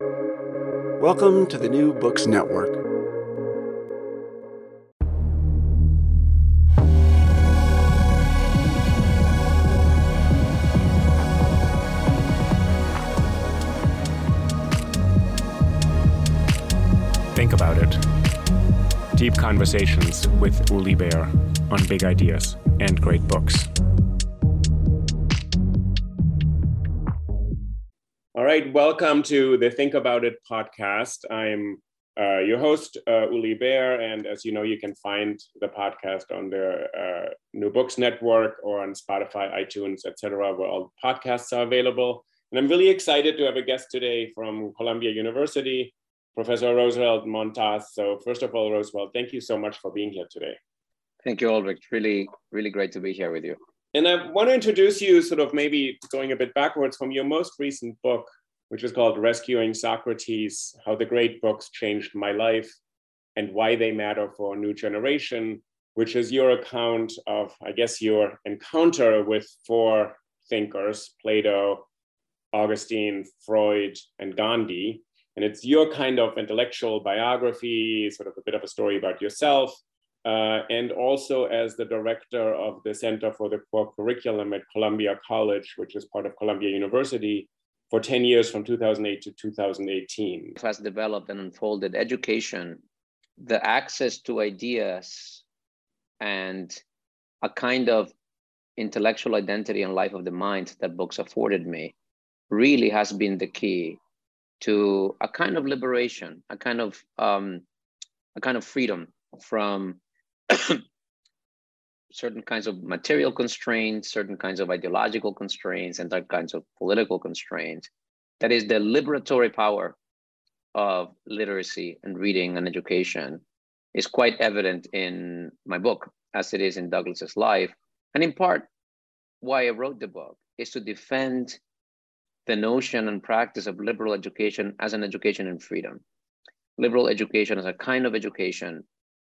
Welcome to the New Books Network. Think about it. Deep conversations with Uli Baer on big ideas and great books. All right, welcome to the Think About It podcast. I'm uh, your host, uh, Uli Baer, and as you know, you can find the podcast on the uh, New Books Network or on Spotify, iTunes, etc., where all podcasts are available. And I'm really excited to have a guest today from Columbia University, Professor Roosevelt Montas. So, first of all, Roosevelt, thank you so much for being here today. Thank you, Ulrich. Really, really great to be here with you. And I want to introduce you, sort of maybe going a bit backwards from your most recent book, which is called Rescuing Socrates How the Great Books Changed My Life and Why They Matter for a New Generation, which is your account of, I guess, your encounter with four thinkers Plato, Augustine, Freud, and Gandhi. And it's your kind of intellectual biography, sort of a bit of a story about yourself uh, and also as the director of the Center for the Core Curriculum at Columbia College, which is part of Columbia University, for 10 years from 2008 to 2018. Has developed and unfolded education, the access to ideas, and a kind of intellectual identity and life of the mind that books afforded me really has been the key to a kind of liberation, a kind of um, a kind of freedom from certain kinds of material constraints, certain kinds of ideological constraints, and certain kinds of political constraints. That is the liberatory power of literacy and reading and education is quite evident in my book, as it is in Douglass's life. And in part, why I wrote the book is to defend the notion and practice of liberal education as an education in freedom. Liberal education as a kind of education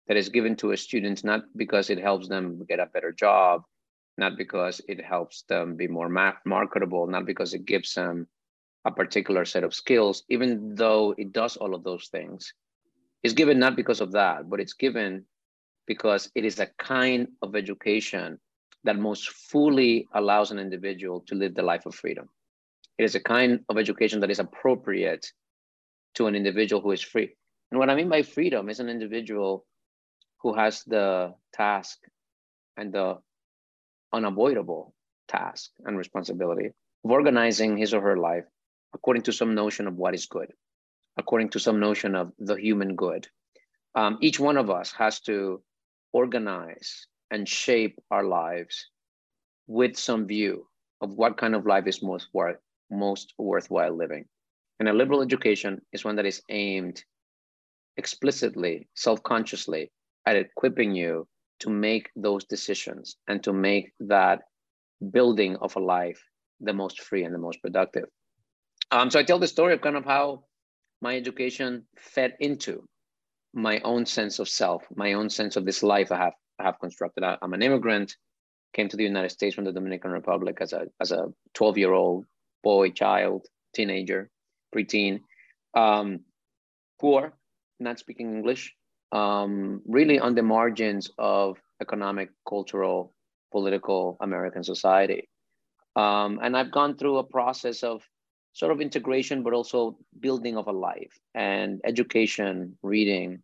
that is given to a student not because it helps them get a better job, not because it helps them be more ma- marketable, not because it gives them a particular set of skills, even though it does all of those things. It's given not because of that, but it's given because it is a kind of education that most fully allows an individual to live the life of freedom. It is a kind of education that is appropriate to an individual who is free. And what I mean by freedom is an individual who has the task and the unavoidable task and responsibility of organizing his or her life according to some notion of what is good, according to some notion of the human good. Um, each one of us has to organize and shape our lives with some view of what kind of life is most worth most worthwhile living. And a liberal education is one that is aimed explicitly, self-consciously at equipping you to make those decisions and to make that building of a life the most free and the most productive. Um, so I tell the story of kind of how my education fed into my own sense of self, my own sense of this life I have I have constructed. I, am an immigrant, came to the United States from the Dominican Republic as a as a 12 year old boy, child, teenager, preteen, um, poor, not speaking English, um, really on the margins of economic, cultural, political American society. Um, and I've gone through a process of sort of integration, but also building of a life and education, reading.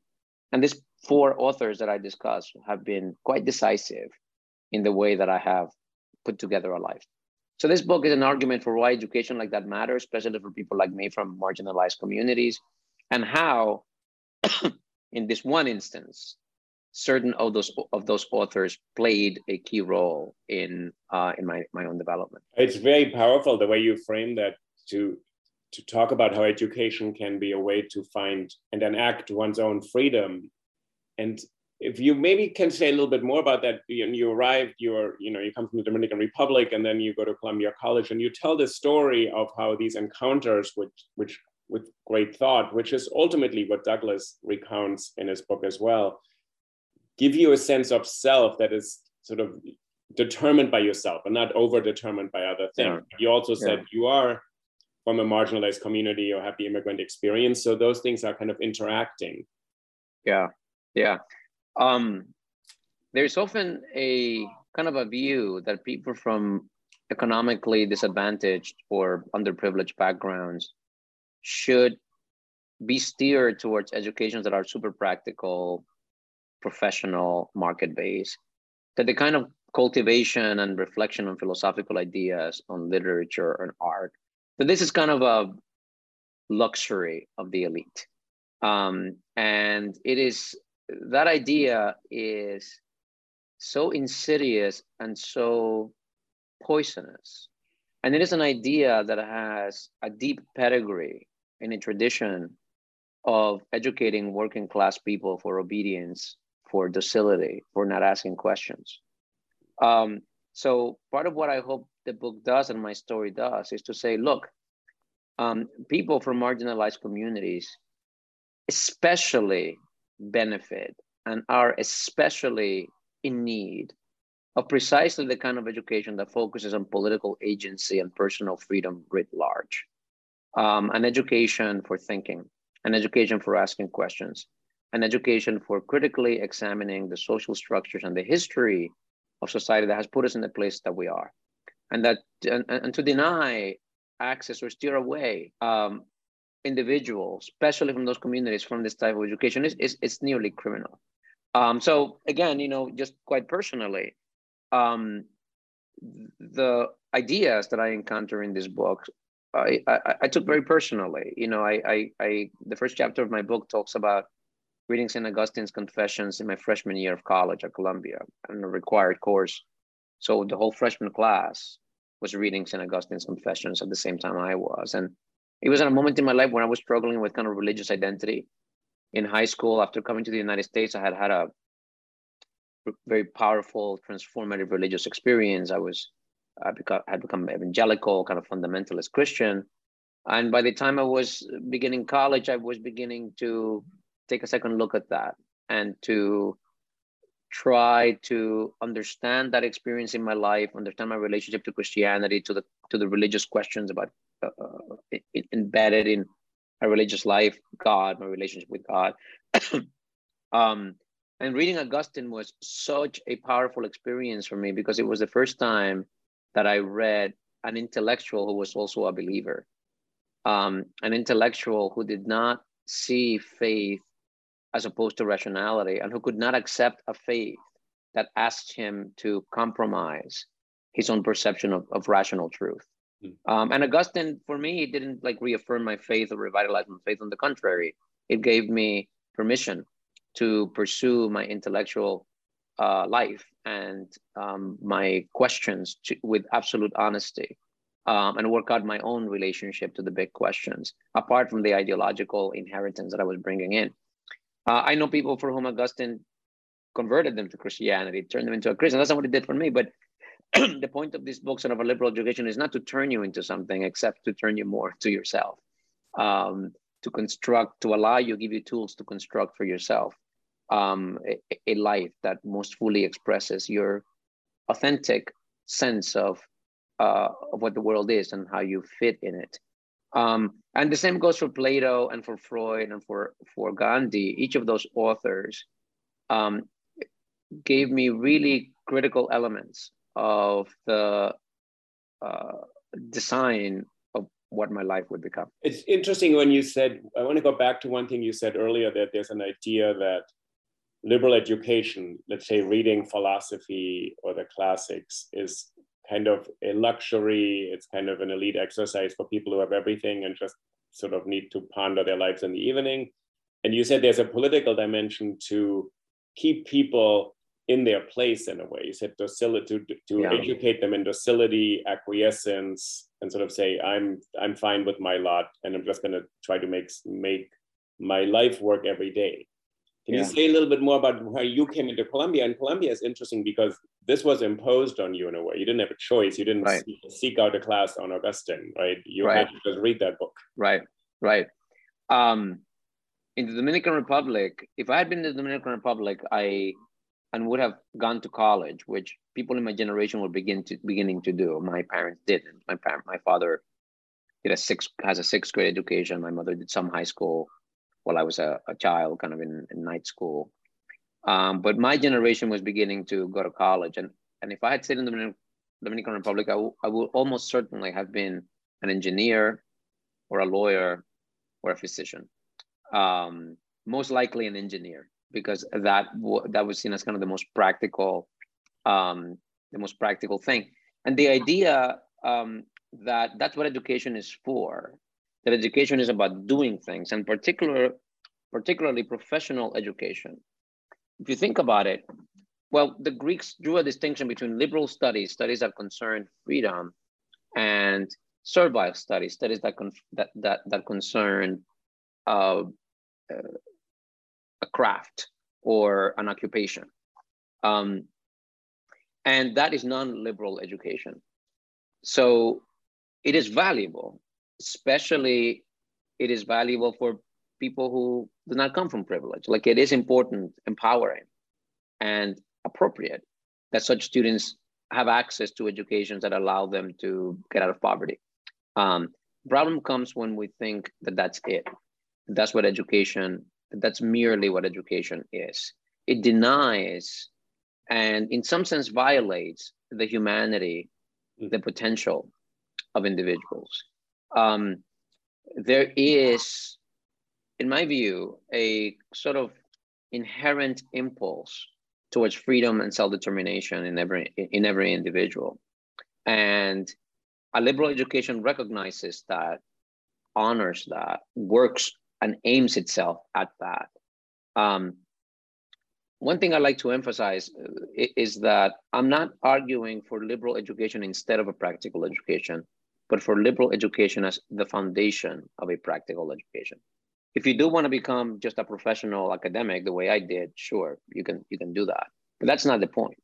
And these four authors that I discussed have been quite decisive in the way that I have put together a life. So this book is an argument for why education like that matters, especially for people like me from marginalized communities, and how in this one instance, certain of those of those authors played a key role in uh, in my my own development. It's very powerful the way you frame that to to talk about how education can be a way to find and enact one's own freedom. And if you maybe can say a little bit more about that, you, you arrived, you're, you know, you come from the Dominican Republic and then you go to Columbia College and you tell the story of how these encounters which, which with great thought, which is ultimately what Douglass recounts in his book as well, give you a sense of self that is sort of determined by yourself and not over determined by other things. Yeah. You also said yeah. you are from a marginalized community or have the immigrant experience. So those things are kind of interacting. Yeah, yeah. Um, there's often a kind of a view that people from economically disadvantaged or underprivileged backgrounds should be steered towards educations that are super practical, professional, market based. That the kind of cultivation and reflection on philosophical ideas, on literature and art so this is kind of a luxury of the elite. Um, and it is that idea is so insidious and so poisonous. And it is an idea that has a deep pedigree in a tradition of educating working class people for obedience, for docility, for not asking questions. Um, so part of what I hope the book does and my story does is to say, look, um, people from marginalized communities especially benefit and are especially in need of precisely the kind of education that focuses on political agency and personal freedom writ large. Um, an education for thinking, an education for asking questions, an education for critically examining the social structures and the history of society that has put us in the place that we are and that and, and to deny access or steer away um, individuals, especially from those communities, from this type of education is, is, is nearly criminal. Um, so again, you know, just quite personally, um, the ideas that I encounter in this book, I, I, I, took very personally. You know, I, I, I, the first chapter of my book talks about reading St. Augustine's Confessions in my freshman year of college at Columbia, and a required course. So the whole freshman class was reading St. Augustine's Confessions at the same time I was. And it was at a moment in my life when I was struggling with kind of religious identity. In high school, after coming to the United States, I had had a very powerful, transformative religious experience. I was, I beca- had become evangelical, kind of fundamentalist Christian. And by the time I was beginning college, I was beginning to take a second look at that and to try to understand that experience in my life, understand my relationship to Christianity, to the to the religious questions about uh, uh embedded in a religious life, God, my relationship with God. um, and reading Augustine was such a powerful experience for me because it was the first time that I read an intellectual who was also a believer, um, an intellectual who did not see faith as opposed to rationality, and who could not accept a faith that asked him to compromise his own perception of, of rational truth. Mm. Um, and Augustine, for me, it didn't like reaffirm my faith or revitalize my faith. On the contrary, it gave me permission to pursue my intellectual uh, life and um, my questions to, with absolute honesty um, and work out my own relationship to the big questions, apart from the ideological inheritance that I was bringing in. Uh, I know people for whom Augustine converted them to Christianity, turned them into a Christian. That's not what he did for me. But the point of these books and of a liberal education is not to turn you into something, except to turn you more to yourself, um, to construct, to allow you, give you tools to construct for yourself um, a, a, life that most fully expresses your authentic sense of uh, of what the world is and how you fit in it. Um, and the same goes for Plato and for Freud and for, for Gandhi. Each of those authors um, gave me really critical elements of the uh, design of what my life would become. It's interesting when you said, I want to go back to one thing you said earlier that there's an idea that liberal education, let's say reading philosophy or the classics, is kind of a luxury. It's kind of an elite exercise for people who have everything and just sort of need to ponder their lives in the evening. And you said there's a political dimension to keep people in their place in a way. You said docility to, to Yeah. educate them in docility, acquiescence, and sort of say, I'm I'm fine with my lot, and I'm just gonna try to make make my life work every day. Can you say a little bit more about how you came into Columbia? And Columbia is interesting because this was imposed on you in a way. You didn't have a choice. You didn't Right. seek, seek out a class on Augustine, right? You Right. had to just read that book. Right, right. Um, in the Dominican Republic, if I had been in the Dominican Republic, I and would have gone to college, which people in my generation were begin to beginning to do. My parents didn't. My parent, my father did a six has a sixth grade education. My mother did some high school while I was a, a child, kind of in, in night school. Um, but my generation was beginning to go to college, and and if I had stayed in the Dominican, Republic, I w- I would almost certainly have been an engineer or a lawyer or a physician. Um, most likely an engineer, because that w- that was seen as kind of the most practical, um, the most practical thing. And the idea um, that that's what education is for, that education is about doing things, and particular, particularly professional education. If you think about it, well, the Greeks drew a distinction between liberal studies, studies that concern freedom, and servile studies, studies that that that that concern uh, uh, a craft or an occupation, um, and that is non-liberal education. So it is valuable, especially it is valuable for people who do not come from privilege. Like it is important, empowering, and appropriate that such students have access to educations that allow them to get out of poverty. Um, problem comes when we think that that's it. That's what education, that's merely what education is. It denies and in some sense violates the humanity, the potential of individuals. Um, there is, in my view, a sort of inherent impulse towards freedom and self-determination in every in every individual. And a liberal education recognizes that, honors that, works and aims itself at that. Um, one thing I like to emphasize uh, is that I'm not arguing for liberal education instead of a practical education, but for liberal education as the foundation of a practical education. If you do want to become just a professional academic the way I did, sure, you can you can do that. But that's not the point.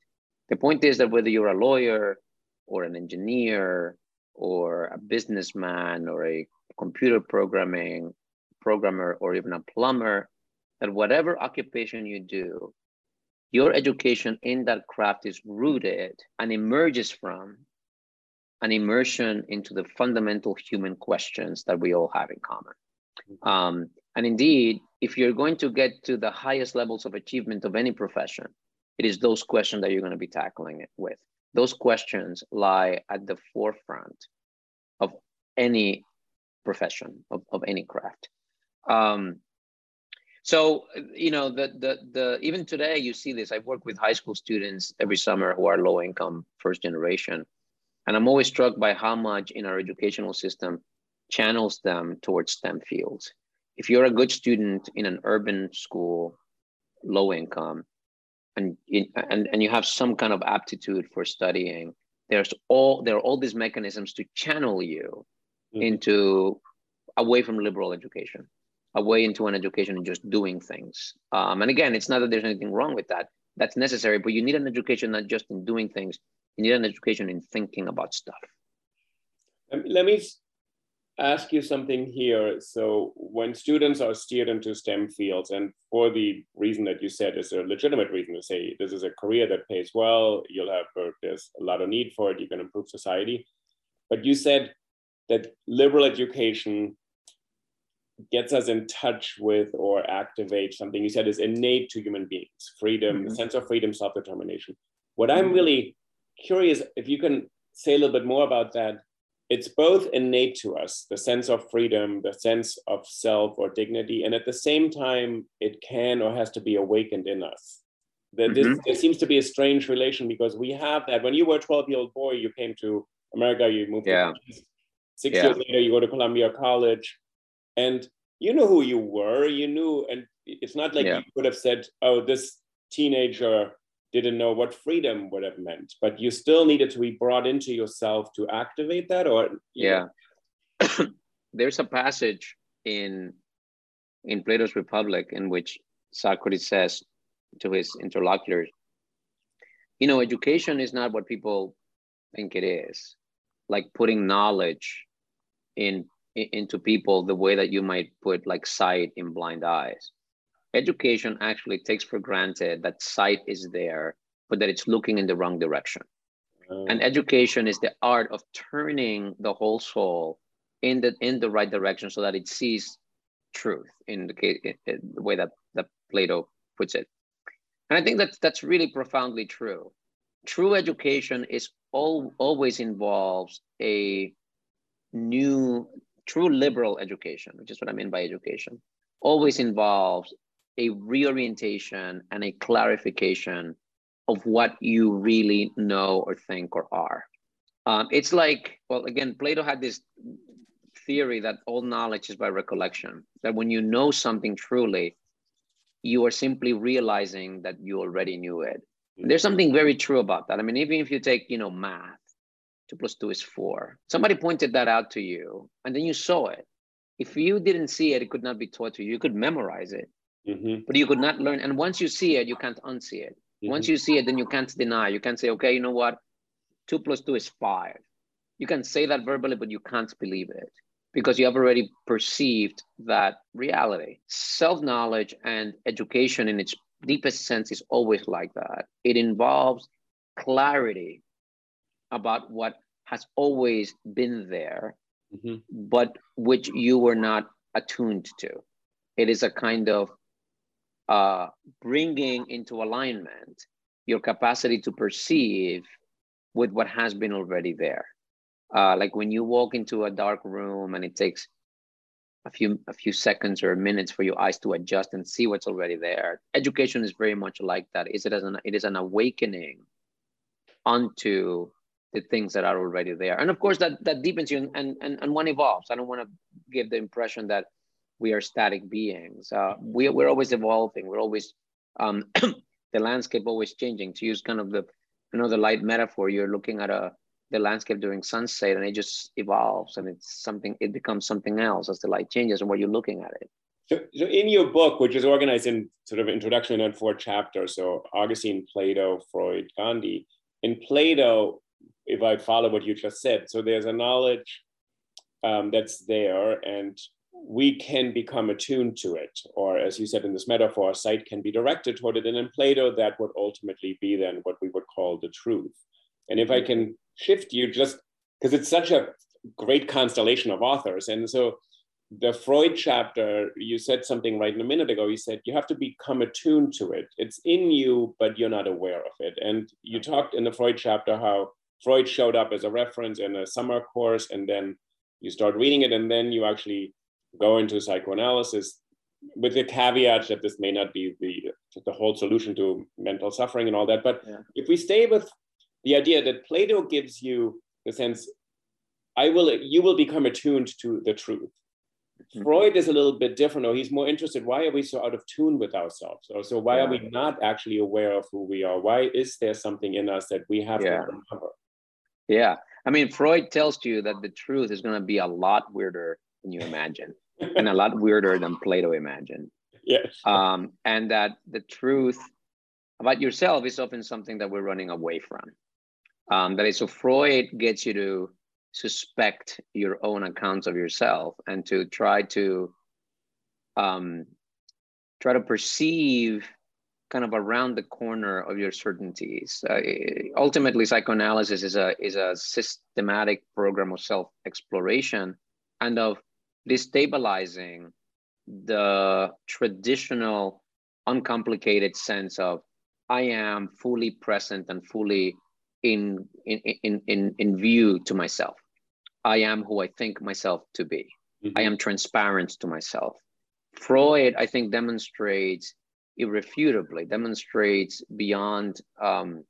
The point is that whether you're a lawyer or an engineer or a businessman or a computer programming programmer or even a plumber, that whatever occupation you do, your education in that craft is rooted and emerges from an immersion into the fundamental human questions that we all have in common. Um, and indeed, if you're going to get to the highest levels of achievement of any profession, it is those questions that you're going to be tackling it with. Those questions lie at the forefront of any profession, of, of any craft. Um, so you know the the the even today you see this. I work with high school students every summer who are low income, first generation, and I'm always struck by how much in our educational system channels them towards STEM fields. If you're a good student in an urban school, low income, and and and you have some kind of aptitude for studying, there's all there are all these mechanisms to channel you Mhm. into away from liberal education away into an education and just doing things. Um, and again, it's not that there's anything wrong with that. That's necessary, but you need an education not just in doing things. You need an education in thinking about stuff. Let me ask you something here. So when students are steered into STEM fields, and for the reason that you said is a legitimate reason to say this is a career that pays well, you'll have, uh, there's a lot of need for it, you can improve society. But you said that liberal education gets us in touch with or activates something you said is innate to human beings freedom Mhm. sense of freedom self-determination what i'm really curious if you can say a little bit more about that it's both innate to us the sense of freedom the sense of self or dignity and at the same time it can or has to be awakened in us there, this, Mhm. there seems to be a strange relation because we have that when you were a 12 year old boy you came to america you moved Yeah. to six Yeah. years later you go to columbia college and you know who you were you knew and it's not like Yeah. you could have said oh this teenager didn't know what freedom would have meant, but you still needed to be brought into yourself to activate that, or yeah. There's a passage in in Plato's Republic in which Socrates says to his interlocutors, you know, education is not what people think it is, like putting knowledge in, in into people the way that you might put like sight in blind eyes education actually takes for granted that sight is there, but that it's looking in the wrong direction. Oh. And education is the art of turning the whole soul in the in the right direction so that it sees truth in the case in the way that, that Plato puts it. And I think that that's really profoundly true. True education is all, always involves a new, true liberal education, which is what I mean by education, always involves a reorientation and a clarification of what you really know or think or are. Um, it's like, well, again, Plato had this theory that all knowledge is by recollection, that when you know something truly, you are simply realizing that you already knew it. There's something very true about that. I mean, even if you take, you know, math, two plus two is four. Somebody pointed that out to you, and then you saw it. If you didn't see it, it could not be taught to you. You could memorize it, Mm-hmm. But you could not learn. And once you see it, you can't unsee it. Mm-hmm. Once you see it, then you can't deny. You can't say, okay, you know what? Two plus two is five. You can say that verbally, but you can't believe it because you have already perceived that reality. Self knowledge and education, in its deepest sense, is always like that. It involves clarity about what has always been there, mm-hmm. but which you were not attuned to. It is a kind of uh, bringing into alignment your capacity to perceive with what has been already there. Uh, like when you walk into a dark room and it takes a few a few seconds or minutes for your eyes to adjust and see what's already there. Education is very much like that. Is it as an it is an awakening onto the things that are already there. And of course that that deepens you and and, and one evolves. I don't want to give the impression that we are static beings. Uh, we, we're always evolving. We're always, um, the landscape always changing. To use kind of the, you know, the light metaphor, you're looking at a, the landscape during sunset and it just evolves and it's something, it becomes something else as the light changes and what you're looking at it. So, so in your book, which is organized in sort of introduction and four chapters, so Augustine, Plato, Freud, Gandhi, in Plato, if I follow what you just said, so there's a knowledge um, that's there and we can become attuned to it, or as you said in this metaphor, sight can be directed toward it. And in Plato, that would ultimately be then what we would call the truth. And if I can shift you just because it's such a great constellation of authors. And so the Freud chapter, you said something right in a minute ago. You said you have to become attuned to it. It's in you, but you're not aware of it. And you talked in the Freud chapter how Freud showed up as a reference in a summer course, and then you start reading it, and then you actually go into psychoanalysis with the caveat that this may not be the the whole solution to mental suffering and all that. But yeah. if we stay with the idea that Plato gives you the sense, I will you will become attuned to the truth. Mm-hmm. Freud is a little bit different, or he's more interested. Why are we so out of tune with ourselves? Or so why yeah. are we not actually aware of who we are? Why is there something in us that we have yeah. to remember? Yeah. I mean, Freud tells you that the truth is going to be a lot weirder you imagine and a lot weirder than Plato imagined. Yes. Um, and that the truth about yourself is often something that we're running away from. Um, that is, so Freud gets you to suspect your own accounts of yourself and to try to um, try to perceive kind of around the corner of your certainties. Uh, ultimately, psychoanalysis is a is a systematic program of self exploration and of destabilizing the traditional uncomplicated sense of I am fully present and fully in, in, in, in, in view to myself. I am who I think myself to be. Mm-hmm. I am transparent to myself. Freud, I think, demonstrates irrefutably, demonstrates beyond. Um,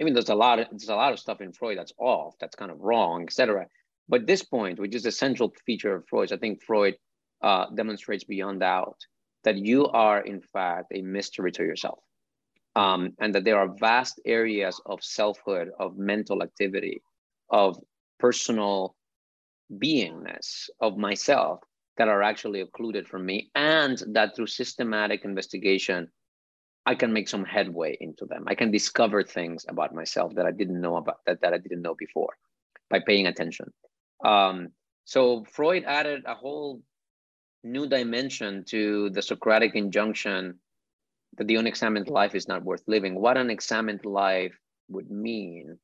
I mean, there's a lot of there's a lot of stuff in Freud that's off, that's kind of wrong, etc. But this point, which is a central feature of Freud, I think Freud uh, demonstrates beyond doubt that you are, in fact, a mystery to yourself. um, and that there are vast areas of selfhood, of mental activity, of personal beingness of myself that are actually occluded from me, and that through systematic investigation, I can make some headway into them. I can discover things about myself that I didn't know about that, that I didn't know before by paying attention. Um, so Freud added a whole new dimension to the Socratic injunction that the unexamined life is not worth living. What an examined life would mean,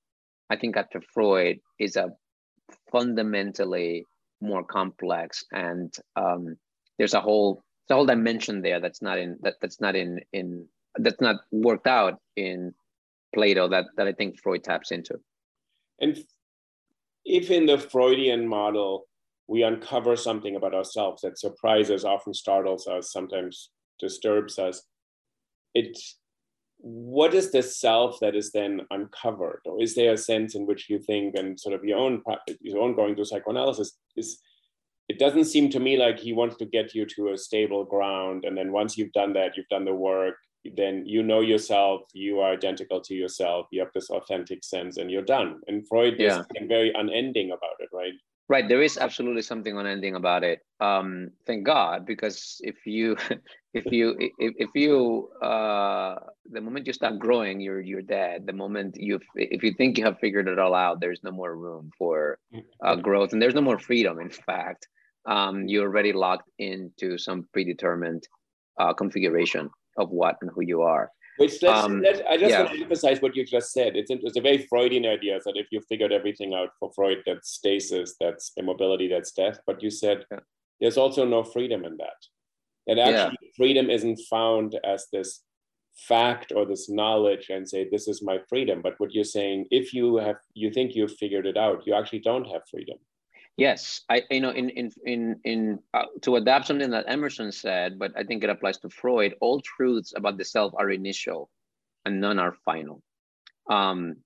I think after Freud, is a fundamentally more complex and um, there's a whole the whole dimension there that's not in that that's not in in that's not worked out in Plato that that I think Freud taps into. And if in the Freudian model we uncover something about ourselves that surprises, often startles us, sometimes disturbs us, it what is the self that is then uncovered? Or is there a sense in which you think and sort of your own your own going through psychoanalysis is it doesn't seem to me like he wants to get you to a stable ground and then once you've done that you've done the work then you know yourself you are identical to yourself you have this authentic sense and you're done and freud yeah. is very unending about it right Right, there is absolutely something unending about it. Um, thank God, because if you, if you, if, if you, uh, the moment you start growing, you're you're dead. The moment you, if you think you have figured it all out, there's no more room for uh, growth, and there's no more freedom. In fact, um, you're already locked into some predetermined uh, configuration of what and who you are. Which let's, um, let's, I just yeah. want to emphasize what you just said. It's, it's a very Freudian idea that if you figured everything out for Freud, that's stasis, that's immobility, that's death. But you said yeah. there's also no freedom in that. That actually yeah. freedom isn't found as this fact or this knowledge and say this is my freedom. But what you're saying, if you have you think you've figured it out, you actually don't have freedom. Yes, I you know in in in in uh, to adapt something that Emerson said, but I think it applies to Freud. All truths about the self are initial, and none are final. Um,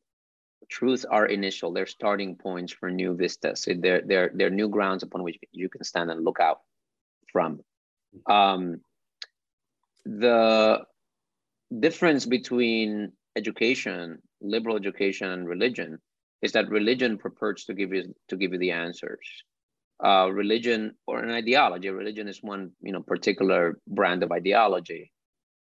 truths are initial; they're starting points for new vistas. They're they're they're new grounds upon which you can stand and look out from. Um, the difference between education, liberal education, and religion is that religion purports to give you to give you the answers. Uh, religion or an ideology. Religion is one you know particular brand of ideology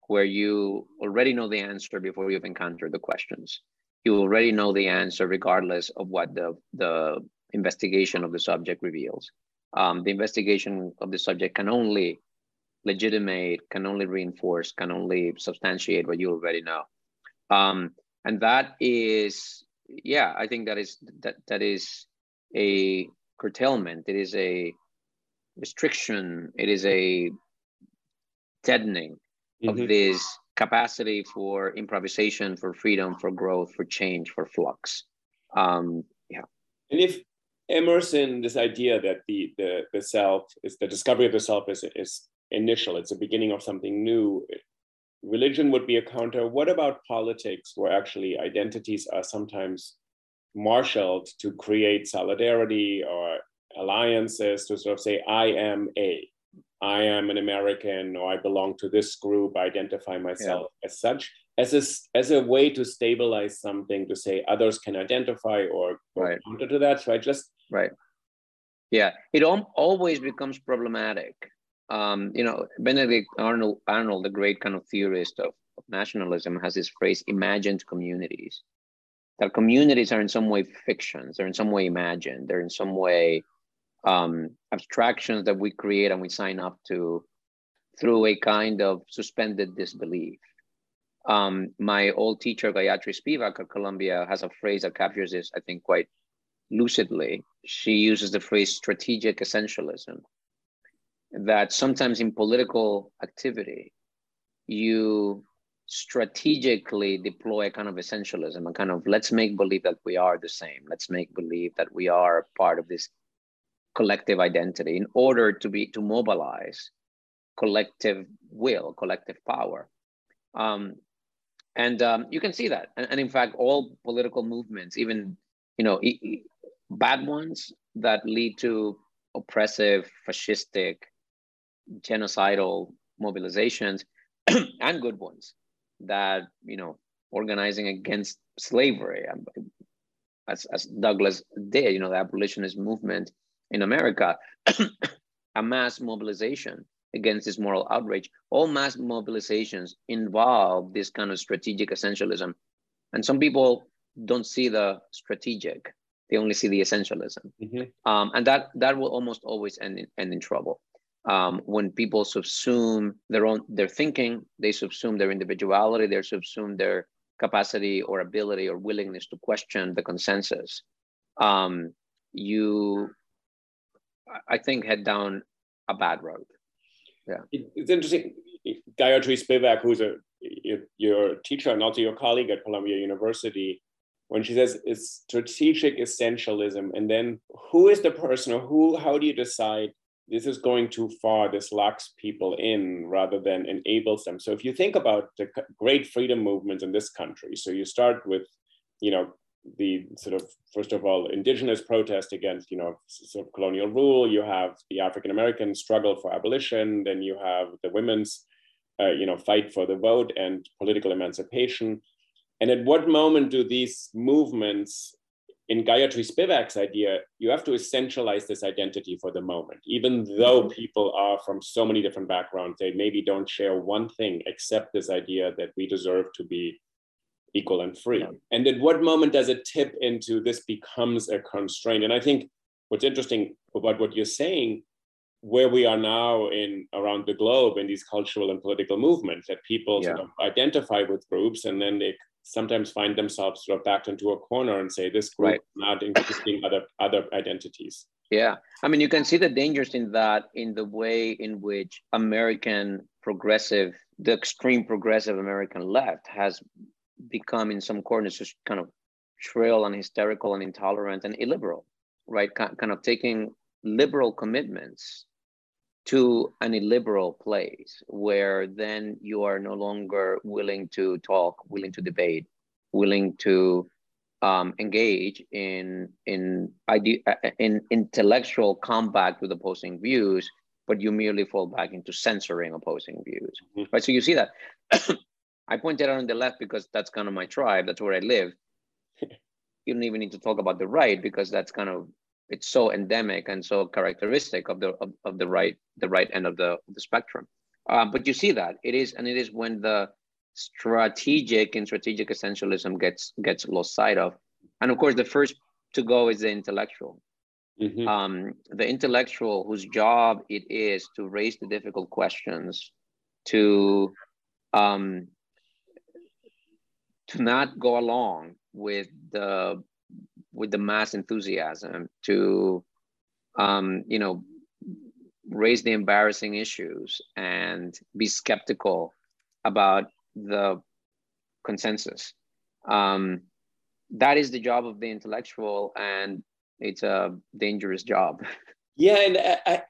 where you already know the answer before you've encountered the questions. You already know the answer regardless of what the the investigation of the subject reveals. Um, the investigation of the subject can only legitimate, can only reinforce, can only substantiate what you already know. Um, and that is yeah, I think that is that that is a curtailment. It is a restriction. It is a deadening mm-hmm. of this capacity for improvisation, for freedom, for growth, for change, for flux. Um, yeah. And if Emerson, this idea that the the the self is the discovery of the self is is initial, it's a beginning of something new religion would be a counter. What about politics, where actually identities are sometimes marshaled to create solidarity or alliances to sort of say, I am a, I am an American, or I belong to this group, I identify myself yeah. as such, as a, as a way to stabilize something, to say others can identify or, right. counter to that. So I just. Right. Yeah, it always becomes problematic um, you know, Benedict Arnold, Arnold, the great kind of theorist of, of nationalism, has this phrase imagined communities. That communities are in some way fictions, they're in some way imagined, they're in some way um, abstractions that we create and we sign up to through a kind of suspended disbelief. Um, my old teacher, Gayatri Spivak at Columbia, has a phrase that captures this, I think, quite lucidly. She uses the phrase strategic essentialism that sometimes in political activity, you strategically deploy a kind of essentialism, a kind of let's make believe that we are the same. Let's make believe that we are part of this collective identity in order to be to mobilize collective will, collective power. Um, and um, you can see that. And, and, in fact, all political movements, even you know, e- e- bad ones that lead to oppressive, fascistic, genocidal mobilizations and good ones that you know organizing against slavery. Um, as, as douglass did you know the abolitionist movement in america a mass mobilization against this moral outrage. All mass mobilizations involve this kind of strategic essentialism. And some people don't see the strategic. They only see the essentialism. Mm-hmm. um, and that that will almost always end in, end in trouble um, when people subsume their own their thinking they subsume their individuality they subsume their capacity or ability or willingness to question the consensus. Um, you i think head down a bad road. Yeah. It's interesting. Gayatri spivak who's a your teacher and also your colleague at columbia university when she says it's strategic essentialism and then who is the person or who how do you decide this is going too far, this locks people in rather than enables them. So if you think about the great freedom movements in this country, so you start with, you know, the sort of first of all indigenous protest against you know sort of colonial rule. You have the african american struggle for abolition. Then you have the women's uh, you know fight for the vote and political emancipation. And at what moment do these movements in Gayatri Spivak's idea, you have to essentialize this identity for the moment. Even though mm-hmm. people are from so many different backgrounds, they maybe don't share one thing except this idea that we deserve to be equal and free. Yeah. And at what moment does it tip into this becomes a constraint? And I think what's interesting about what you're saying, where we are now in around the globe in these cultural and political movements, that people yeah. sort of identify with groups and then they sometimes find themselves sort of backed into a corner and say this group right. not including other other identities. Yeah. I mean you can see the dangers in that in the way in which american progressive the extreme progressive american left has become in some corners just kind of shrill and hysterical and intolerant and illiberal right? Kind of taking liberal commitments to an illiberal place where then you are no longer willing to talk, willing to debate, willing to um, engage in in ide- in intellectual combat with opposing views, but you merely fall back into censoring opposing views. Mm-hmm. Right. So you see that. I pointed out on the left because that's kind of my tribe. That's where I live. you don't even need to talk about the right because that's kind of it's so endemic and so characteristic of the of, of the right the right end of the, the spectrum. Um, but you see that it is, and it is when the strategic and strategic essentialism gets gets lost sight of, and of course the first to go is the intellectual. Mm-hmm. Um, the intellectual whose job it is to raise the difficult questions, to um, to not go along with the with the mass enthusiasm to um, you know raise the embarrassing issues and be skeptical about the consensus. Um, that is the job of the intellectual and it's a dangerous job. Yeah and I, I,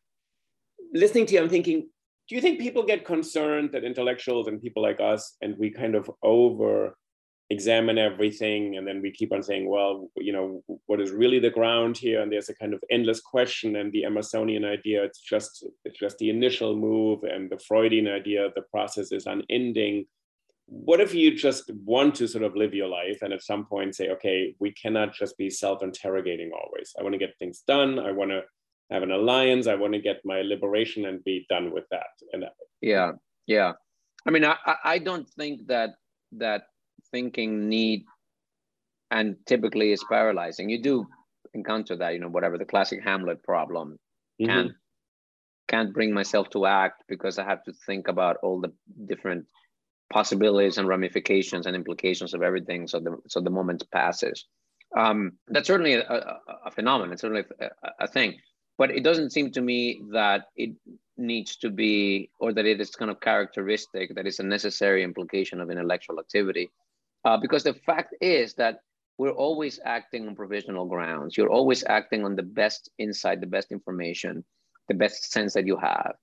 listening to you i'm thinking do you think people get concerned that intellectuals and people like us and we kind of over examine everything and then we keep on saying well you know what is really the ground here? And there's a kind of endless question and the Emersonian idea it's just it's just the initial move and the freudian idea the process is unending. What if you just want to sort of live your life and at some point say okay we cannot just be self-interrogating always. I want to get things done i want to have an alliance i want to get my liberation and be done with that. And yeah yeah. I mean i i don't think that that thinking need and typically is paralyzing. You do encounter that, you know, whatever the classic Hamlet problem. Mm-hmm. Can't can't bring myself to act because I have to think about all the different possibilities and ramifications and implications of everything. So the so the moment passes. Um, that's certainly a, a, a phenomenon. It's certainly a, a thing, but it doesn't seem to me that it needs to be or that it is kind of characteristic that is a necessary implication of intellectual activity uh, because the fact is that we're always acting on provisional grounds. You're always acting on the best insight, the best information, the best sense that you have.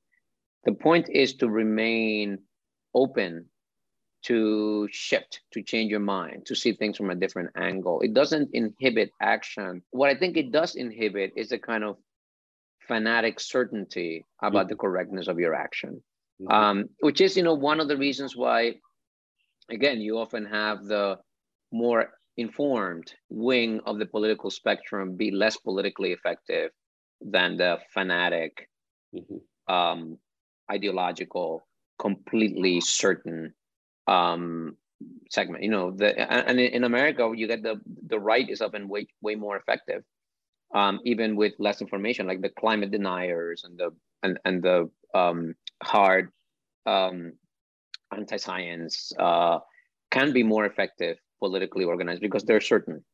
The point is to remain open to shift, to change your mind, to see things from a different angle. It doesn't inhibit action. What I think it does inhibit is a kind of fanatic certainty about mm-hmm. the correctness of your action, mm-hmm. um, which is, you know, one of the reasons why again, you often have the more informed wing of the political spectrum be less politically effective than the fanatic, mm-hmm. um, ideological, completely certain um, segment. You know, the and in America, you get the the right is often way way more effective, um, even with less information, like the climate deniers and the and and the um, hard um, anti-science uh, can be more effective politically organized because they're certain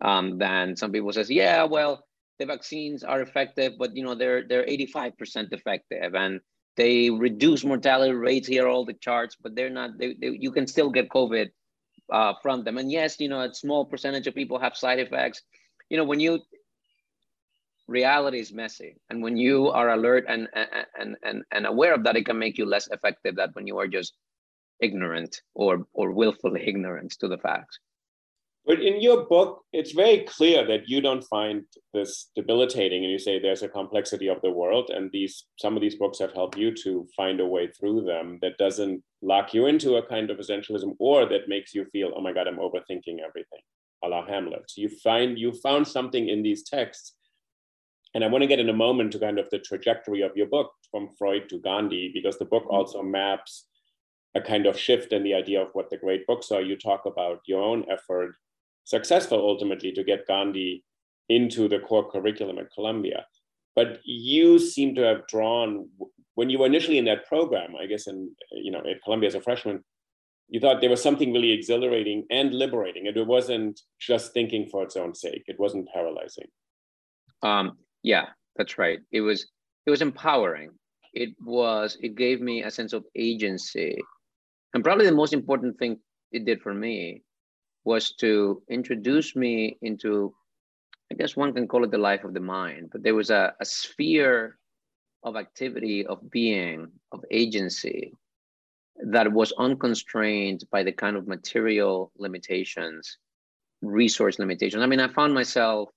um, than some people says, yeah, well, the vaccines are effective, but you know they're they're 85% effective and they reduce mortality rates here all the charts, but they're not. They, they, you can still get COVID uh, from them. And yes, you know a small percentage of people have side effects. You know when you reality is messy, and when you are alert and and and and aware of that, it can make you less effective than when you are just ignorant or or willfully ignorant to the facts. But in your book, it's very clear that you don't find this debilitating, and you say there's a complexity of the world, and these some of these books have helped you to find a way through them that doesn't lock you into a kind of essentialism, or that makes you feel, oh my God, I'm overthinking everything, a la Hamlet. You find you found something in these texts, and I want to get in a moment to kind of the trajectory of your book from Freud to Gandhi, because the book mm-hmm. also maps a kind of shift in the idea of what the great books are. You talk about your own effort successful ultimately to get Gandhi into the core curriculum at Columbia. But you seem to have drawn when you were initially in that program, I guess, in you know at Columbia as a freshman, you thought there was something really exhilarating and liberating, and it wasn't just thinking for its own sake. It wasn't paralyzing. Um, yeah, that's right. It was it was empowering. It was it gave me a sense of agency, and probably the most important thing it did for me was to introduce me into, I guess one can call it the life of the mind, but there was a, a sphere of activity, of being, of agency that was unconstrained by the kind of material limitations, resource limitations. I mean, I found myself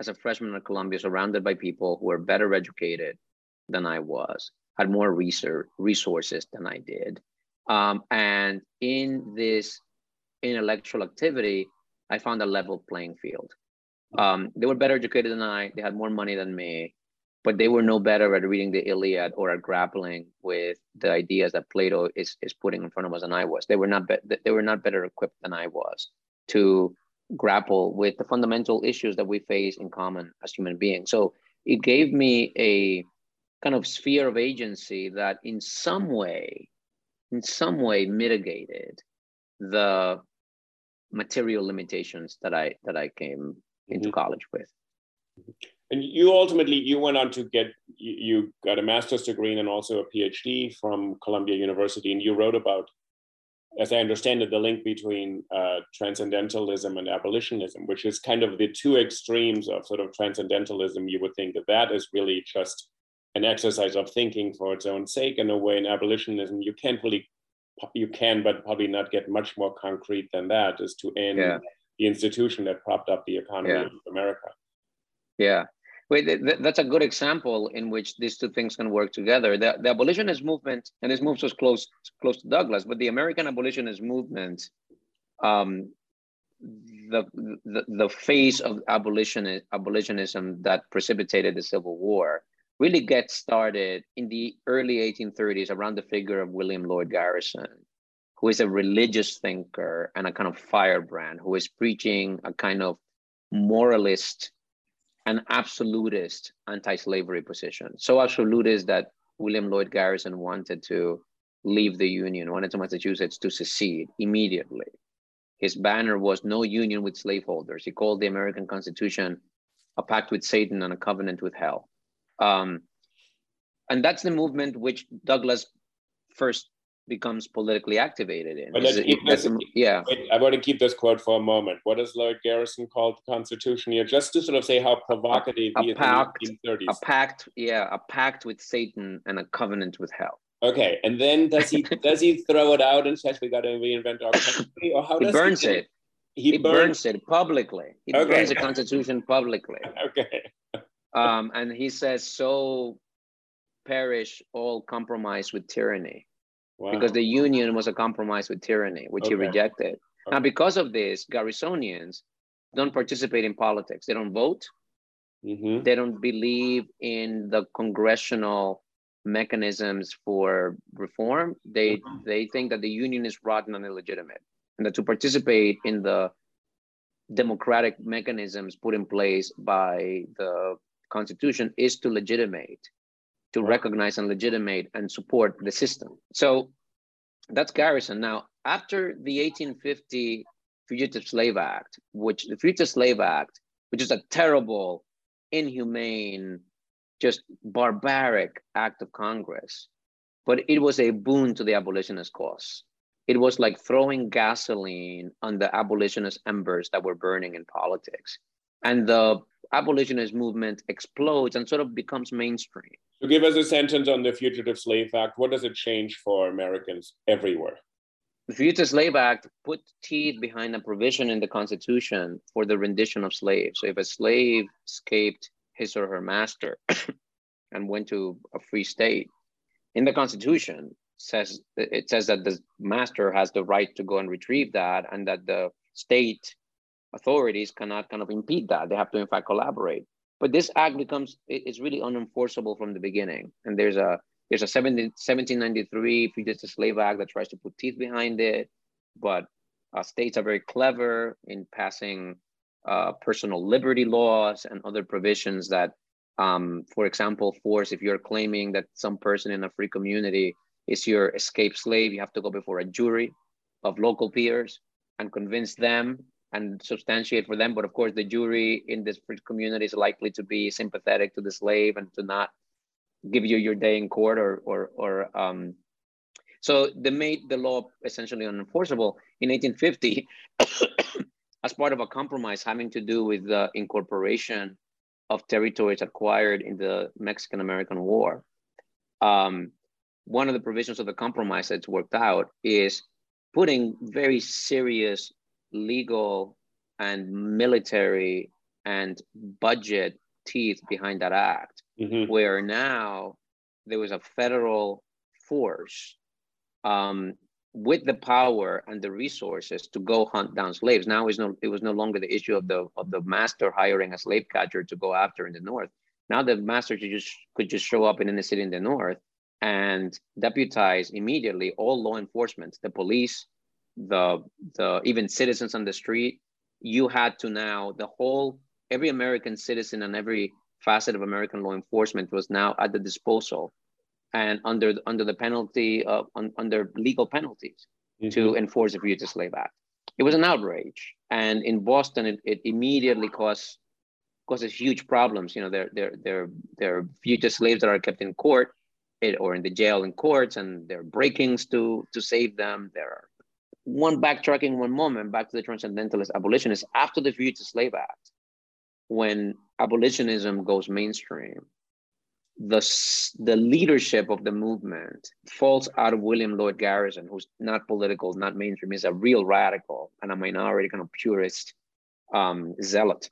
as a freshman at Columbia surrounded by people who were better educated than I was, had more research, resources than I did. Um, and in this intellectual activity, I found a level playing field. Um, they were better educated than I. They had more money than me, but they were no better at reading the Iliad or at grappling with the ideas that Plato is, is putting in front of us than I was. They were not be- they were not better equipped than I was to grapple with the fundamental issues that we face in common as human beings. So it gave me a kind of sphere of agency that in some way, in some way mitigated the material limitations that I that I came into mm-hmm. college with. And you ultimately you went on to get you got a master's degree and also a PhD from Columbia University, and you wrote about, as I understand it, the link between uh, transcendentalism and abolitionism, which is kind of the two extremes of sort of transcendentalism. You would think that that is really just an exercise of thinking for its own sake. In a way, in abolitionism, you can't really you can, but probably not get much more concrete than that, is to end yeah. the institution that propped up the economy yeah. of America. Yeah. Wait, th- that's a good example in which these two things can work together. The, the abolitionist movement, and this moves us close close to Douglass, but the American abolitionist movement, um, the, the the face of abolition abolitionism that precipitated the Civil War really gets started in the early 1830s around the figure of William Lloyd Garrison, who is a religious thinker and a kind of firebrand who is preaching a kind of moralist and absolutist anti-slavery position. So absolutist that William Lloyd Garrison wanted to leave the Union, wanted to Massachusetts to secede immediately. His banner was no union with slaveholders. He called the American Constitution a pact with Satan and a covenant with hell. Um, and that's the movement which Douglass first becomes politically activated in. But keep this, yeah. I want to keep this quote for a moment. What does Lloyd Garrison call the Constitution here? Just to sort of say how provocative a, a pact, A pact, yeah, a pact with Satan and a covenant with hell. Okay, and then does he does he throw it out and says we got to reinvent our country, or how he does burns he burns it? He, he burns, burns, it publicly. He okay. burns the Constitution publicly. okay. Um, and he says, so perish all compromise with tyranny. wow. because the union was a compromise with tyranny, which okay. he rejected. Okay. Now, because of this, Garrisonians don't participate in politics. They don't vote. Mm-hmm. They don't believe in the congressional mechanisms for reform. They mm-hmm. they think that the union is rotten and illegitimate, and that to participate in the democratic mechanisms put in place by the constitution is to legitimate, to recognize and legitimate and support the system. So that's Garrison. Now, after the 1850 Fugitive Slave Act, which the Fugitive Slave Act, which is a terrible, inhumane, just barbaric act of Congress, but it was a boon to the abolitionist cause. It was like throwing gasoline on the abolitionist embers that were burning in politics. And the abolitionist movement explodes and sort of becomes mainstream. So give us a sentence on the Fugitive Slave Act. What does it change for Americans everywhere? The Fugitive Slave Act put teeth behind a provision in the Constitution for the rendition of slaves. So if a slave escaped his or her master and went to a free state, in the Constitution says it says that the master has the right to go and retrieve that, and that the state authorities cannot kind of impede that. They have to in fact collaborate. But this act becomes it's really unenforceable from the beginning, and there's a there's a 17, 1793 Fugitive Slave Act that tries to put teeth behind it, but uh, states are very clever in passing uh, personal liberty laws and other provisions that, um, for example, force if you're claiming that some person in a free community is your escaped slave, you have to go before a jury of local peers and convince them and substantiate for them. But of course, the jury in this community is likely to be sympathetic to the slave and to not give you your day in court or or or um, so they made the law essentially unenforceable in 1850 as part of a compromise having to do with the incorporation of territories acquired in the Mexican American War. Um, one of the provisions of the compromise that's worked out is putting very serious legal and military and budget teeth behind that act mm-hmm. where now there was a federal force um, with the power and the resources to go hunt down slaves. Now is no, it was no longer the issue of the of the master hiring a slave catcher to go after in the north. Now the master could just could just show up in any city in the north and deputize immediately all law enforcement, the police, the the even citizens on the street. You had to now the whole every American citizen and every facet of American law enforcement was now at the disposal and under under the penalty of un, under legal penalties mm-hmm. to enforce the Fugitive Slave Act. It was an outrage, and in Boston, it, it immediately caused causes huge problems. You know, there there there there are fugitive slaves that are kept in court it, or in the jail in courts, and there are breakings to to save them. There are one backtracking one moment back to the transcendentalist abolitionists after the Fugitive Slave Act when abolitionism goes mainstream, the, the leadership of the movement falls out of William Lloyd Garrison, who's not political, not mainstream, he's a real radical and a minority kind of purist um, zealot.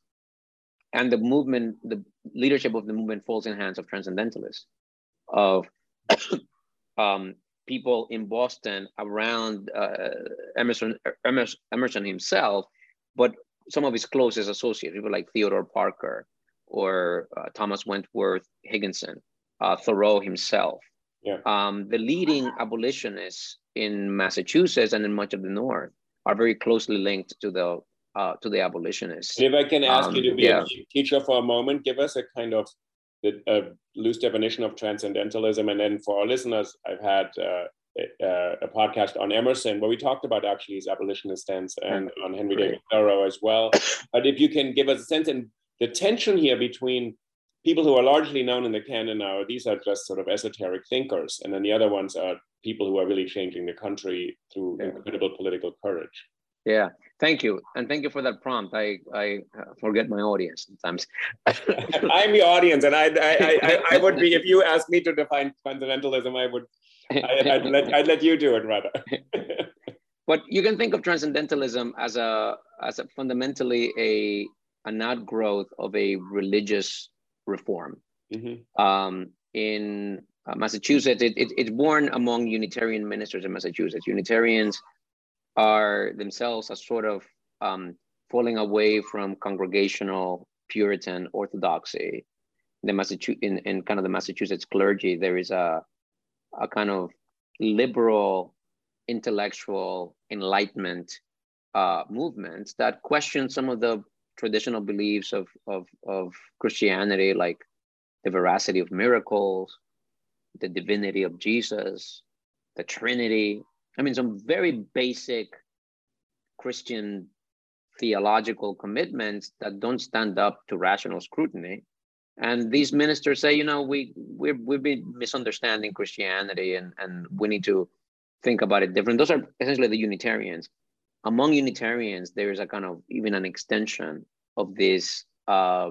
And the movement, the leadership of the movement falls in hands of transcendentalists, of um, people in Boston around uh, Emerson, Emerson, Emerson himself, but some of his closest associates, people like Theodore Parker or uh, Thomas Wentworth Higginson, uh, Thoreau himself. Yeah. Um, the leading abolitionists in Massachusetts and in much of the North are very closely linked to the uh, to the abolitionists. And if I can ask um, you to be yeah. a teacher for a moment, give us a kind of a loose definition of transcendentalism, and then for our listeners, I've had uh, a, a, podcast on Emerson where we talked about actually his abolitionist stance and on Henry David Thoreau as well. But if you can give us a sense and the tension here between people who are largely known in the canon now, these are just sort of esoteric thinkers, and then the other ones are people who are really changing the country through yeah. incredible political courage. Yeah, thank you, and thank you for that prompt. I I forget my audience sometimes. I'm the audience, and I, I I, I would be if you asked me to define transcendentalism, I would I, would let, I'd let you do it rather. but you can think of transcendentalism as a as a fundamentally a an outgrowth of a religious reform. Mm-hmm. Um, in uh, Massachusetts. It, it, it's born among Unitarian ministers in Massachusetts. Unitarians are themselves a sort of um, falling away from congregational Puritan orthodoxy. The Massachusetts, in, in kind of the Massachusetts clergy, there is a, a kind of liberal, intellectual enlightenment uh, movement that question some of the traditional beliefs of, of, of Christianity, like the veracity of miracles, the divinity of Jesus, the Trinity. I mean, some very basic Christian theological commitments that don't stand up to rational scrutiny. And these ministers say, you know, we we we've been misunderstanding Christianity, and and we need to think about it different. Those are essentially the Unitarians. Among Unitarians, there is a kind of even an extension of this uh,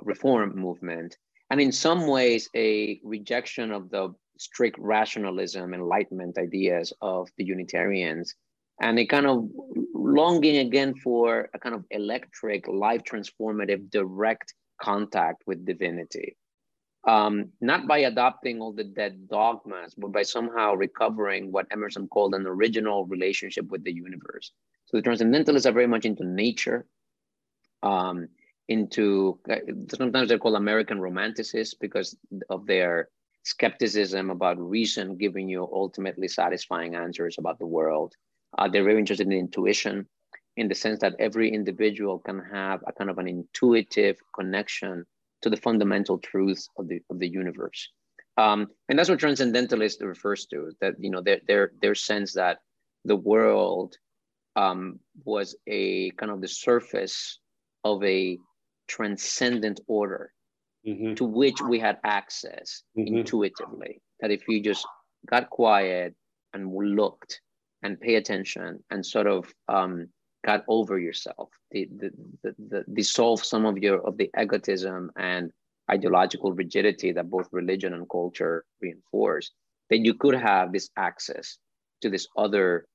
reform movement, and in some ways, a rejection of the strict rationalism, enlightenment ideas of the Unitarians, and a kind of longing again for a kind of electric, life transformative, direct contact with divinity. Um, not by adopting all the dead dogmas, but by somehow recovering what Emerson called an original relationship with the universe. So the transcendentalists are very much into nature, um, into sometimes they're called American romanticists because of their skepticism about reason giving you ultimately satisfying answers about the world. Uh, they're very interested in intuition in the sense that every individual can have a kind of an intuitive connection to the fundamental truths of the, of the universe. Um, and that's what transcendentalist refers to, that, you know, their, their, their sense that the world um, was a kind of the surface of a transcendent order mm-hmm. to which we had access mm-hmm. intuitively. That if you just got quiet and looked, and pay attention and sort of um, got over yourself, the, the, the, the, dissolve some of your of the egotism and ideological rigidity that both religion and culture reinforce, then you could have this access to this other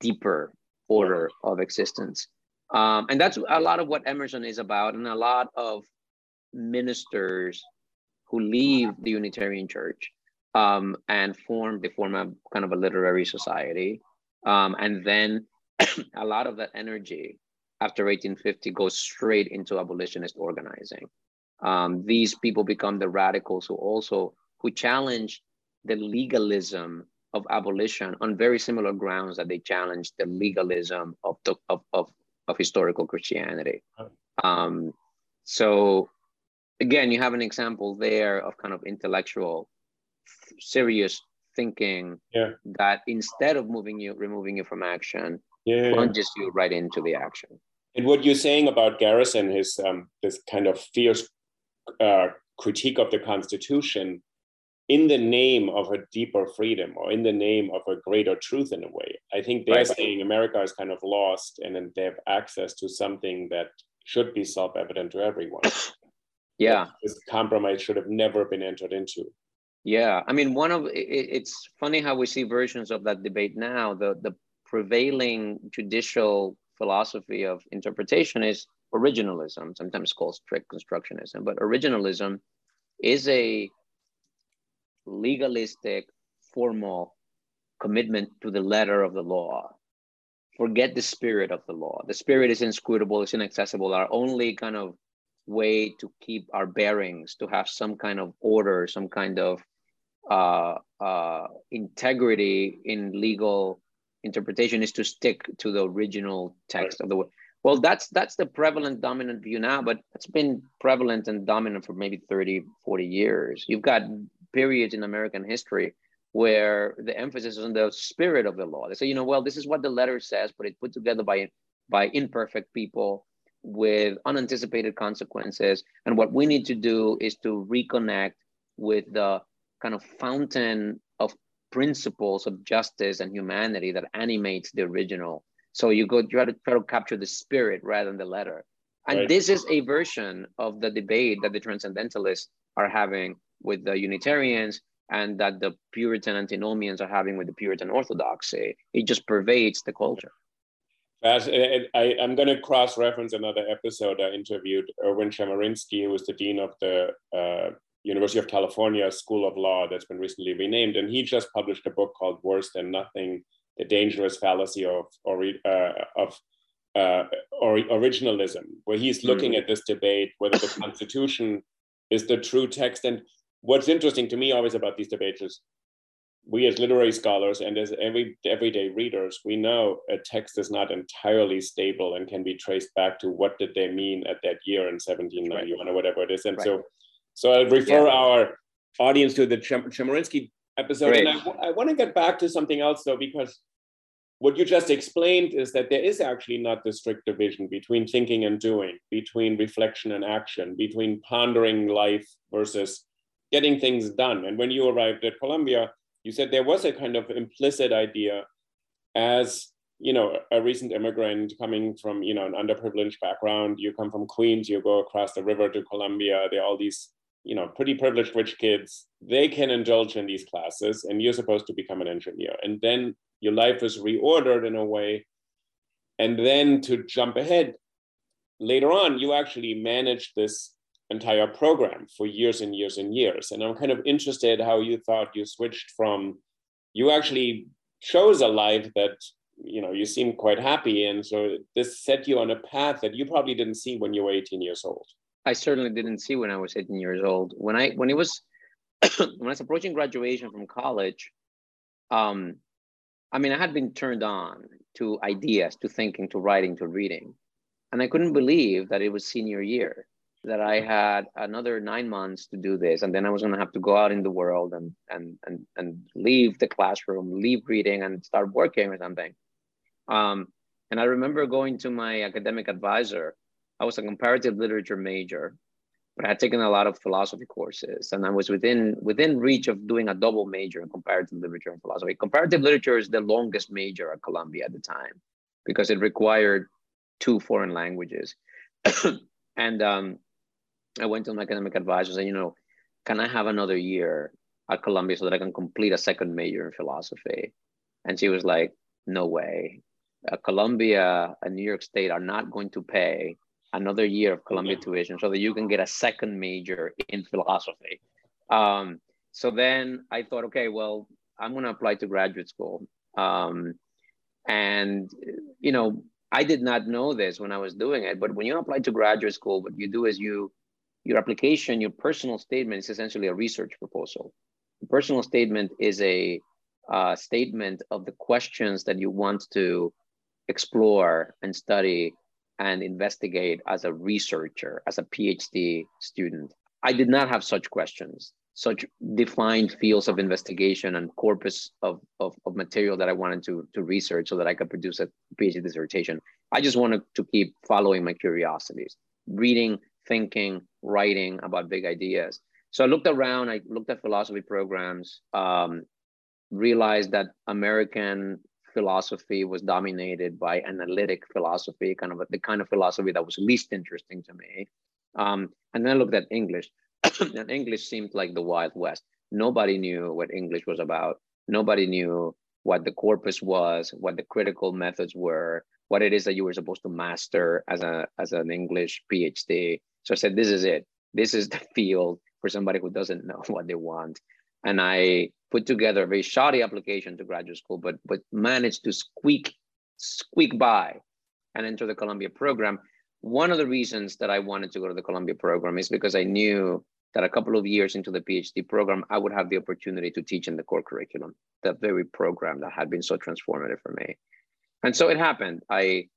deeper order of existence. Um, and that's a lot of what Emerson is about, and a lot of ministers who leave the Unitarian Church um, and form, they form a kind of a literary society um, and then a lot of that energy after 1850 goes straight into abolitionist organizing. Um, these people become the radicals who also who challenge the legalism of abolition on very similar grounds that they challenge the legalism of the, of, of, of historical Christianity. Um, so again, you have an example there of kind of intellectual, serious thinking yeah. that instead of moving you, removing you from action, yeah. plunges you right into the action. And what you're saying about Garrison, his um, this kind of fierce uh, critique of the Constitution, in the name of a deeper freedom or in the name of a greater truth, in a way, I think they're right. saying America is kind of lost, and then they have access to something that should be self-evident to everyone. Yeah, this compromise should have never been entered into. Yeah, I mean, one of it, it's funny how we see versions of that debate now. The the prevailing judicial philosophy of interpretation is originalism, sometimes called strict constructionism, but originalism is a legalistic, formal commitment to the letter of the law. Forget the spirit of the law. The spirit is inscrutable, it's inaccessible. Our only kind of way to keep our bearings, to have some kind of order, some kind of uh, uh, integrity in legal interpretation is to stick to the original text right. of the word. Well, that's that's the prevalent dominant view now, but it's been prevalent and dominant for maybe 30, 40 years. You've got periods in American history where the emphasis is on the spirit of the law. They say, you know, well, this is what the letter says, but it's put together by by imperfect people with unanticipated consequences. And what we need to do is to reconnect with the kind of fountain of principles of justice and humanity that animates the original. So you go you try to try to capture the spirit rather than the letter. And right. this is a version of the debate that the transcendentalists are having with the Unitarians and that the Puritan antinomians are having with the Puritan Orthodoxy. It just pervades the culture. As, I, am going to cross-reference another episode. I interviewed Erwin Chemerinsky, who was the dean of the uh, University of California School of Law that's been recently renamed. And he just published a book called Worse Than Nothing The Dangerous Fallacy of, or, uh, of uh, or originalism, where he's looking mm. at this debate whether the Constitution is the true text. And what's interesting to me always about these debates is we as literary scholars and as every everyday readers, we know a text is not entirely stable and can be traced back to what did they mean at that year in 1791 right. or whatever it is. And right. so, so I'll refer yeah. our audience to the Chemerinsky episode. And I, I want to get back to something else though, because what you just explained is that there is actually not the strict division between thinking and doing, between reflection and action, between pondering life versus getting things done. And when you arrived at Columbia, you said there was a kind of implicit idea as you know a recent immigrant coming from you know an underprivileged background. You come from queens you go across the river to columbia. There are all these you know pretty privileged rich kids. They can indulge in these classes and you're supposed to become an engineer. And then your life is reordered in a way. And then to jump ahead later on you actually manage this entire program for years and years and years. And i'm kind of interested how you thought you switched from you actually chose a life that you know you seem quite happy and so this set you on a path that you probably didn't see when you were 18 years old. I certainly didn't see when i was 18 years old. When i when it was when i was approaching graduation from college um I mean, I had been turned on to ideas, to thinking, to writing, to reading. And I couldn't believe that it was senior year, that I had another nine months to do this. And then I was going to have to go out in the world and, and, and, and leave the classroom, leave reading, and start working or something. Um, and I remember going to my academic advisor. I was a comparative literature major but I had taken a lot of philosophy courses and I was within within reach of doing a double major in comparative literature and philosophy. Comparative literature is the longest major at Columbia at the time because it required two foreign languages. and um, I went to my academic advisor and said, you know, can I have another year at Columbia so that I can complete a second major in philosophy? And she was like, no way. Uh, Columbia and New York State are not going to pay another year of Columbia tuition so that you can get a second major in philosophy. Um, so then I thought, okay, well, I'm going to apply to graduate school. Um, and, you know, I did not know this when I was doing it, but when you apply to graduate school, what you do is you, your application, your personal statement is essentially a research proposal. The personal statement is a uh, statement of the questions that you want to explore and study and investigate as a researcher, as a PhD student. I did not have such questions, such defined fields of investigation and corpus of, of, of, material that I wanted to, to research so that I could produce a PhD dissertation. I just wanted to keep following my curiosities, reading, thinking, writing about big ideas. So I looked around, I looked at philosophy programs, um, realized that American philosophy was dominated by analytic philosophy, kind of the kind of philosophy that was least interesting to me. Um, and then I looked at English, and English seemed like the Wild West. Nobody knew what English was about. Nobody knew what the corpus was, what the critical methods were, what it is that you were supposed to master as a as an English PhD. So I said, this is it. This is the field for somebody who doesn't know what they want. And I put together a very shoddy application to graduate school, but but managed to squeak squeak by and enter the Columbia program. One of the reasons that I wanted to go to the Columbia program is because I knew that a couple of years into the PhD program, I would have the opportunity to teach in the core curriculum, that very program that had been so transformative for me. And so it happened. I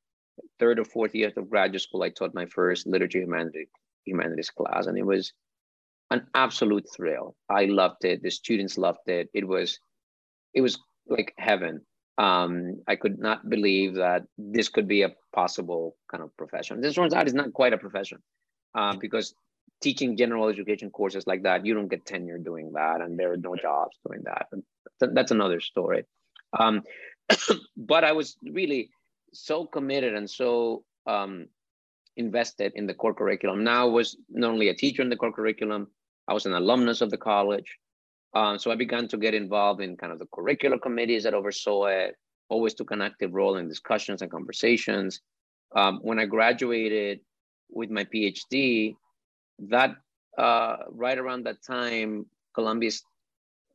third or fourth year of graduate school, I taught my first literature humanities, humanities class, and it was an absolute thrill. I loved it. The students loved it. It was, it was like heaven. Um, I could not believe that this could be a possible kind of profession. This turns out it's not quite a profession uh, because teaching general education courses like that, you don't get tenure doing that, and there are no jobs doing that. That's another story. Um, but I was really so committed and so um, invested in the core curriculum. Now I was not only a teacher in the core curriculum, I was an alumnus of the college. Um, so I began to get involved in kind of the curricular committees that oversaw it, always took an active role in discussions and conversations. Um, when I graduated with my PhD, that uh, right around that time, Columbia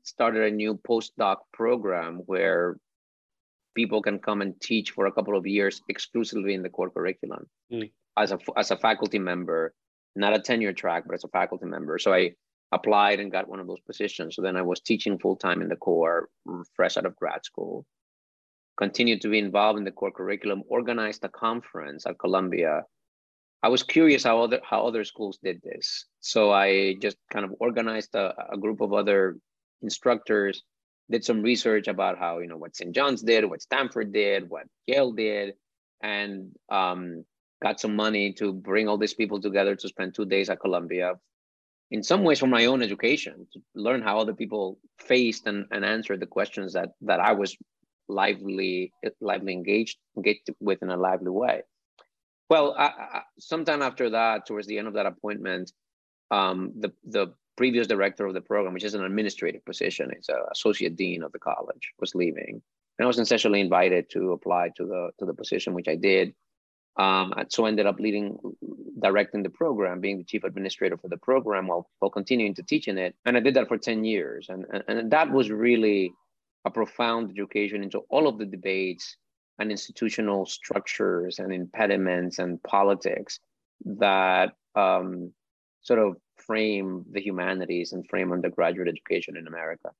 started a new postdoc program where people can come and teach for a couple of years exclusively in the core curriculum mm. as a as a faculty member, not a tenure track, but as a faculty member. So I applied and got one of those positions. So then I was teaching full time in the core, fresh out of grad school. Continued to be involved in the core curriculum. Organized a conference at Columbia. I was curious how other how other schools did this. So I just kind of organized a, a group of other instructors did some research about how you know what St. John's did, what Stanford did, what Yale did, and um, got some money to bring all these people together to spend two days at Columbia. In some ways, for my own education, to learn how other people faced and, and answered the questions that that I was lively lively engaged engaged with in a lively way. Well, I, I, sometime after that, towards the end of that appointment, um, the the previous director of the program, which is an administrative position, it's an associate dean of the college, was leaving. And I was essentially invited to apply to the to the position, which I did. Um, so I ended up leading, directing the program, being the chief administrator for the program while, while continuing to teach in it. And I did that for 10 years. And, and, and that was really a profound education into all of the debates and institutional structures and impediments and politics that um, sort of frame the humanities and frame undergraduate education in America.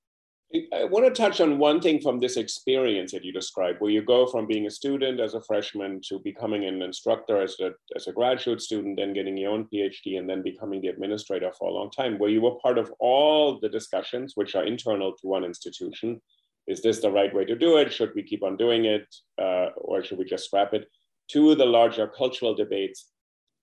I want to touch on one thing from this experience that you described, where you go from being a student as a freshman to becoming an instructor as a, as a graduate student, then getting your own PhD, and then becoming the administrator for a long time, where you were part of all the discussions which are internal to one institution. Is this the right way to do it? Should we keep on doing it? Uh, or should we just scrap it? To the larger cultural debates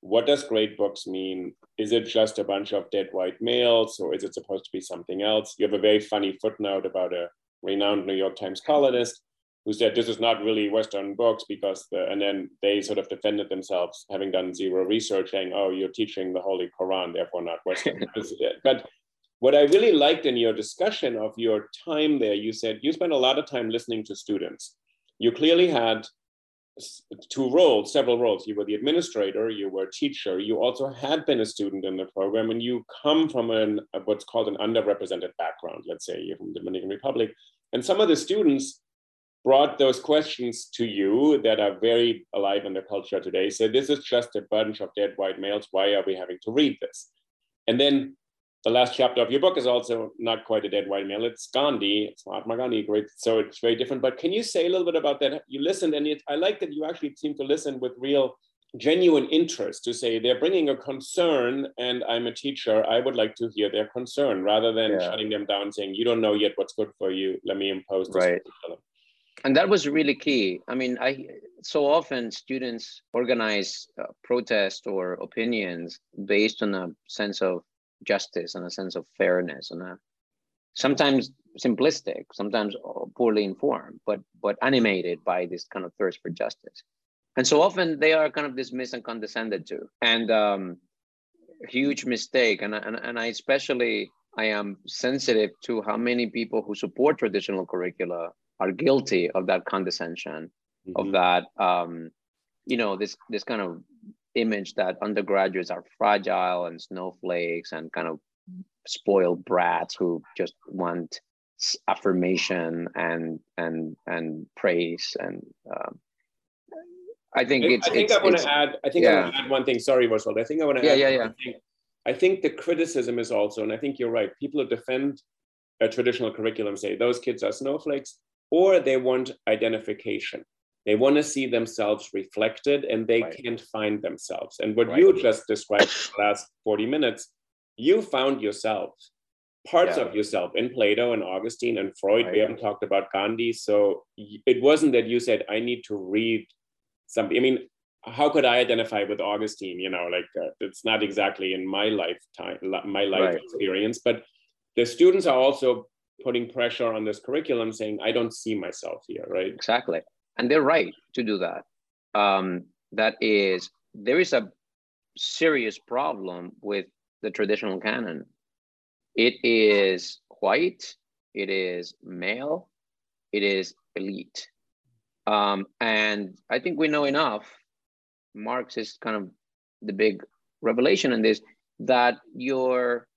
what does great books mean? Is it just a bunch of dead white males or is it supposed to be something else? You have a very funny footnote about a renowned New York Times columnist who said this is not really Western books because the, and then they sort of defended themselves having done zero research saying, oh, you're teaching the Holy Quran, therefore not Western. but what I really liked in your discussion of your time there, you said you spent a lot of time listening to students. You clearly had two roles, several roles. You were the administrator, you were a teacher, you also had been a student in the program, and you come from an what's called an underrepresented background. Let's say you're from the Dominican Republic, and some of the students brought those questions to you that are very alive in the culture today. So this is just a bunch of dead white males. Why are we having to read this? And then the last chapter of your book is also not quite a dead white male. It's Gandhi. It's Mahatma Gandhi. Great. So it's very different. But can you say a little bit about that? You listened, and it, I like that you actually seem to listen with real, genuine interest to say they're bringing a concern, and I'm a teacher. I would like to hear their concern rather than yeah. shutting them down, saying you don't know yet what's good for you. Let me impose this. Right. And that was really key. I mean, I so often students organize uh, protest or opinions based on a sense of justice and a sense of fairness and a sometimes simplistic, sometimes poorly informed, but but animated by this kind of thirst for justice. And so often they are kind of dismissed and condescended to. And um, huge mistake. And, and, and I especially I am sensitive to how many people who support traditional curricula are guilty of that condescension, mm-hmm. of that um, you know, this this kind of image that undergraduates are fragile and snowflakes and kind of spoiled brats who just want affirmation and and and praise and um, I think it's. I think I want to add. I think yeah. I want to add one thing. Sorry, Oswald. I think I want to yeah, add. Yeah, yeah, yeah. I think the criticism is also, and I think you're right. People who defend a traditional curriculum say those kids are snowflakes, or they want identification. They want to see themselves reflected and they right. can't find themselves. And what right. you just described the last 40 minutes, you found yourself, parts yeah. of yourself in Plato and Augustine and Freud. Right. We haven't talked about Gandhi. So it wasn't that you said, I need to read something. I mean, how could I identify with Augustine? You know, like uh, it's not exactly in my lifetime, my life experience, but the students are also putting pressure on this curriculum saying, I don't see myself here, right? Exactly and they're right to do that. Um, that is, there is a serious problem with the traditional canon. It is white, it is male, it is elite. Um, and I think we know enough. Marx is kind of the big revelation in this. that your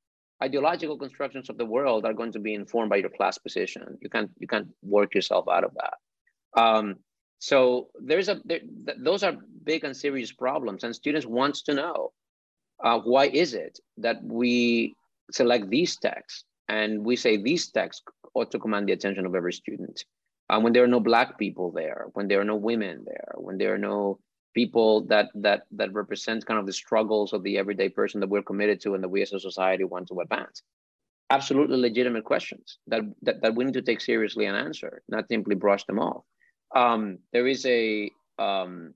ideological constructions of the world are going to be informed by your class position. You can't you can't work yourself out of that. Um, so there's a there, th those are big and serious problems, and students wants to know uh, why is it that we select these texts and we say these texts ought to command the attention of every student. Uh, when there are no black people there, when there are no women there, when there are no people that that that represent kind of the struggles of the everyday person that we're committed to and that we as a society want to advance absolutely legitimate questions that that, that we need to take seriously and answer not simply brush them off um, there is a um,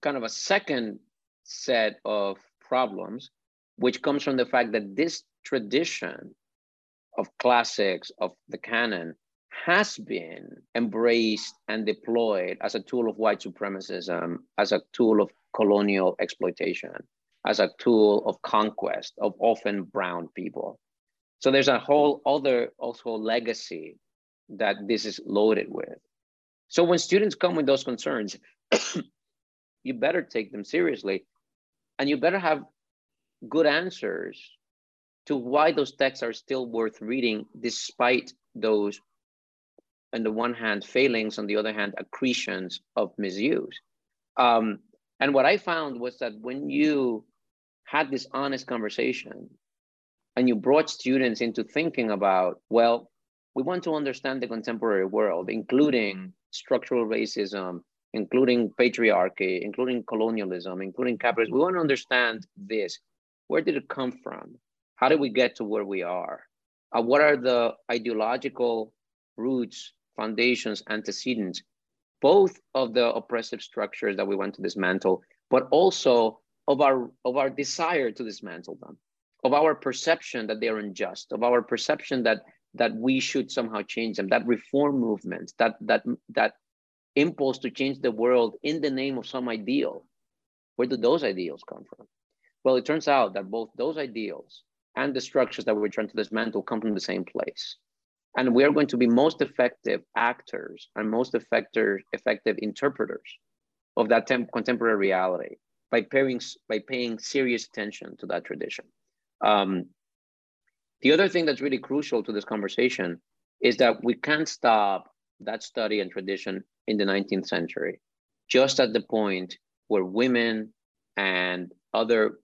kind of a second set of problems which comes from the fact that this tradition of classics of the canon has been embraced and deployed as a tool of white supremacism, as a tool of colonial exploitation, as a tool of conquest of often brown people. So there's a whole other also legacy that this is loaded with. So when students come with those concerns, you better take them seriously and you better have good answers to why those texts are still worth reading despite those on the one hand failings, on the other hand accretions of misuse. Um, and what I found was that when you had this honest conversation and you brought students into thinking about, well, we want to understand the contemporary world, including structural racism, including patriarchy, including colonialism, including capitalism. We want to understand this. Where did it come from? How did we get to where we are? Uh, what are the ideological roots foundations, antecedents, both of the oppressive structures that we want to dismantle, but also of our of our desire to dismantle them, of our perception that they are unjust, of our perception that that we should somehow change them, that reform movement, that that that impulse to change the world in the name of some ideal. Where do those ideals come from? Well, it turns out that both those ideals and the structures that we're trying to dismantle come from the same place. And we are going to be most effective actors and most effective, effective interpreters of that contemporary reality by paying, by paying serious attention to that tradition. Um, the other thing that's really crucial to this conversation is that we can't stop that study and tradition in the 19th century, just at the point where women and other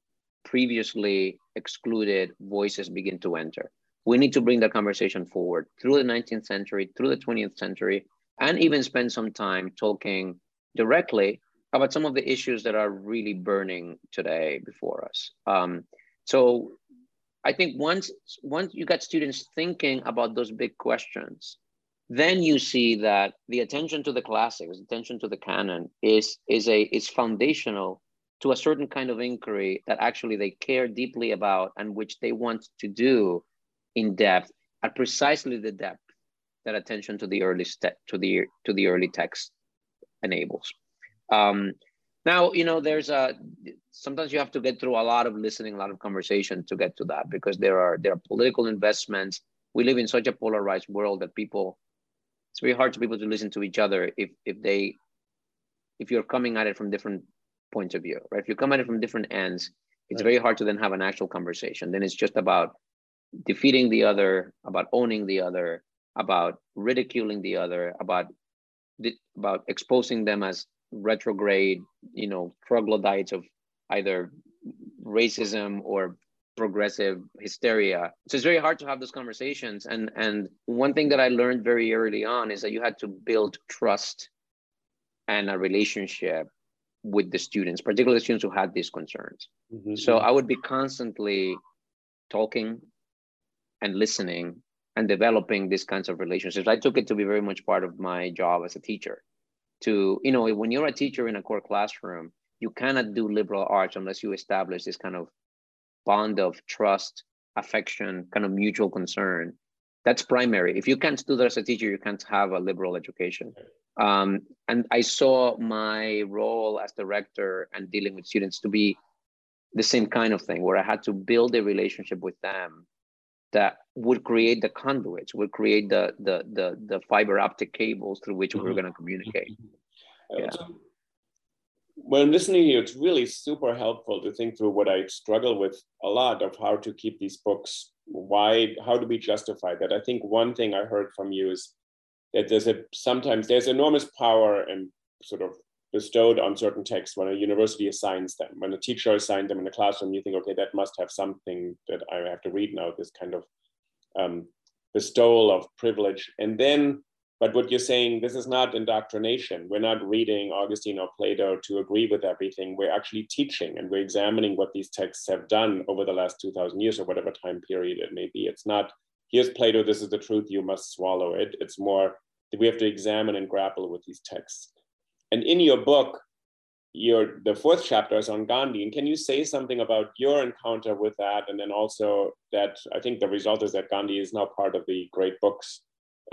previously excluded voices begin to enter we need to bring the conversation forward through the 19th century, through the 20th century, and even spend some time talking directly about some of the issues that are really burning today before us. Um, so I think once, once you got students thinking about those big questions, then you see that the attention to the classics, attention to the canon is, is, a, is foundational to a certain kind of inquiry that actually they care deeply about and which they want to do in depth at precisely the depth that attention to the early step to the to the early text enables. Um, now, you know, there's a sometimes you have to get through a lot of listening, a lot of conversation to get to that because there are there are political investments. We live in such a polarized world that people it's very hard to people to listen to each other if if they if you're coming at it from different points of view, right? If you come at it from different ends, it's right. very hard to then have an actual conversation. Then it's just about defeating the other, about owning the other, about ridiculing the other, about about exposing them as retrograde, you know, troglodytes of either racism or progressive hysteria. So it's very hard to have those conversations. And and one thing that I learned very early on is that you had to build trust and a relationship with the students, particularly the students who had these concerns. Mm-hmm. So I would be constantly talking and listening and developing these kinds of relationships. I took it to be very much part of my job as a teacher. To, you know, when you're a teacher in a core classroom, you cannot do liberal arts unless you establish this kind of bond of trust, affection, kind of mutual concern. That's primary. If you can't do that as a teacher, you can't have a liberal education. Um, and I saw my role as director and dealing with students to be the same kind of thing, where I had to build a relationship with them that would create the conduits, would create the the the, the fiber optic cables through which mm-hmm. we are going to communicate. Mm-hmm. Yeah. So when listening to you, it's really super helpful to think through what I struggle with a lot of how to keep these books why how do we justify that i think one thing i heard from you is that there's a sometimes there's enormous power and sort of bestowed on certain texts when a university assigns them when a teacher assigns them in a classroom you think okay that must have something that i have to read now this kind of um, bestowal of privilege and then but what you're saying, this is not indoctrination. We're not reading Augustine or Plato to agree with everything. We're actually teaching and we're examining what these texts have done over the last 2000 years or whatever time period it may be. It's not, here's Plato, this is the truth, you must swallow it. It's more we have to examine and grapple with these texts. And in your book, your the fourth chapter is on Gandhi. And can you say something about your encounter with that? And then also that I think the result is that Gandhi is now part of the great books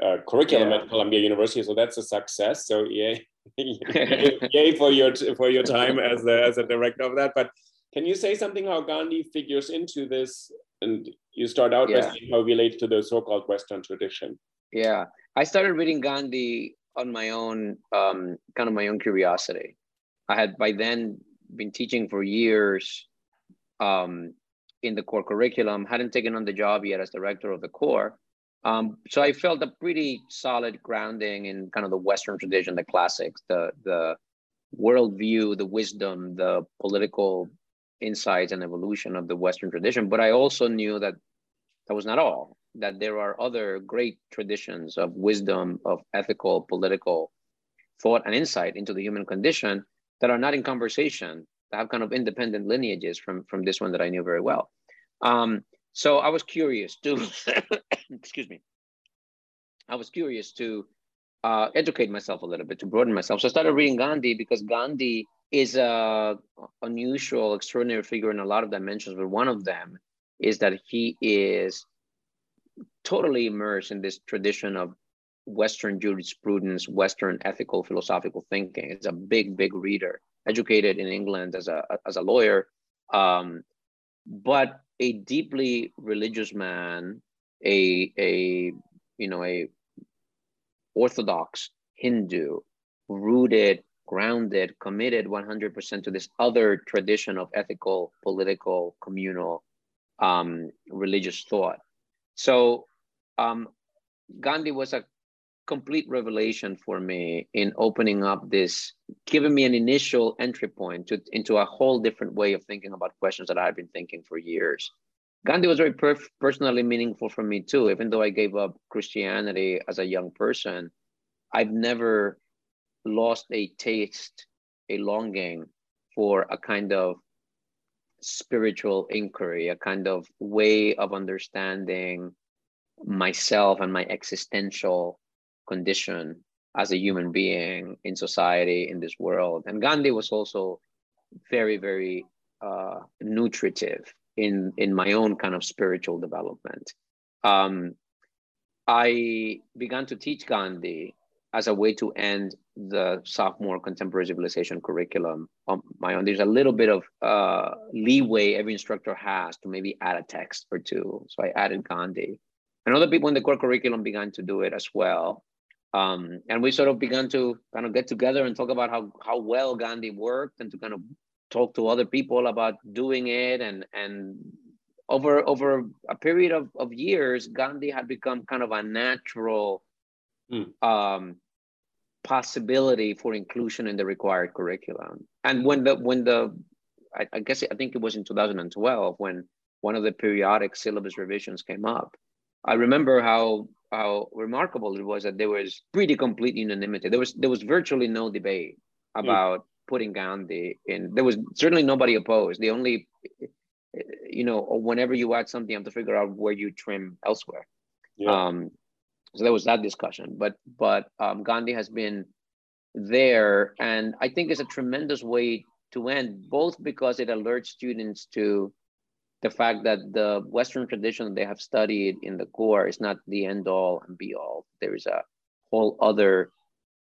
uh, curriculum yeah. at Columbia University. So that's a success. So yay, yay for your for your time as a, as a director of that. But can you say something how Gandhi figures into this? And you start out yeah. by saying how it relates to the so-called Western tradition. Yeah, I started reading Gandhi on my own, um, kind of my own curiosity. I had by then been teaching for years um, in the core curriculum, hadn't taken on the job yet as director of the core, um, so I felt a pretty solid grounding in kind of the Western tradition, the classics, the the worldview, the wisdom, the political insights and evolution of the Western tradition. But I also knew that that was not all. That there are other great traditions of wisdom, of ethical, political thought and insight into the human condition that are not in conversation, that have kind of independent lineages from from this one that I knew very well. Um, so I was curious to, excuse me, I was curious to uh, educate myself a little bit, to broaden myself. So I started reading Gandhi because Gandhi is a unusual, extraordinary figure in a lot of dimensions, but one of them is that he is totally immersed in this tradition of Western jurisprudence, Western ethical philosophical thinking. He's a big, big reader, educated in England as a as a lawyer, um, but a deeply religious man, a a you know a orthodox Hindu, rooted, grounded, committed 100% to this other tradition of ethical, political, communal, um, religious thought. So um, Gandhi was a complete revelation for me in opening up this, giving me an initial entry point to, into a whole different way of thinking about questions that I've been thinking for years. Gandhi was very personally meaningful for me too, even though I gave up Christianity as a young person. I've never lost a taste, a longing for a kind of spiritual inquiry, a kind of way of understanding myself and my existential condition as a human being in society in this world. And Gandhi was also very, very uh, nutritive in in my own kind of spiritual development. Um, I began to teach Gandhi as a way to end the sophomore contemporary civilization curriculum on my own. There's a little bit of uh, leeway every instructor has to maybe add a text or two. So I added Gandhi. And other people in the core curriculum began to do it as well. Um, and we sort of began to kind of get together and talk about how how well Gandhi worked and to kind of talk to other people about doing it and and over over a period of, of years Gandhi had become kind of a natural mm. um, possibility for inclusion in the required curriculum and when the when the I, I guess I think it was in 2012 when one of the periodic syllabus revisions came up I remember how how remarkable it was that there was pretty complete unanimity. There was there was virtually no debate hmm. about mm. putting Gandhi in. There was certainly nobody opposed. The only, you know, whenever you add something, you have to figure out where you trim elsewhere. Yeah. Um, so there was that discussion. But but um, Gandhi has been there, and I think it's a tremendous way to end, both because it alerts students to the fact that the Western tradition they have studied in the core is not the end all and be all. There is a whole other,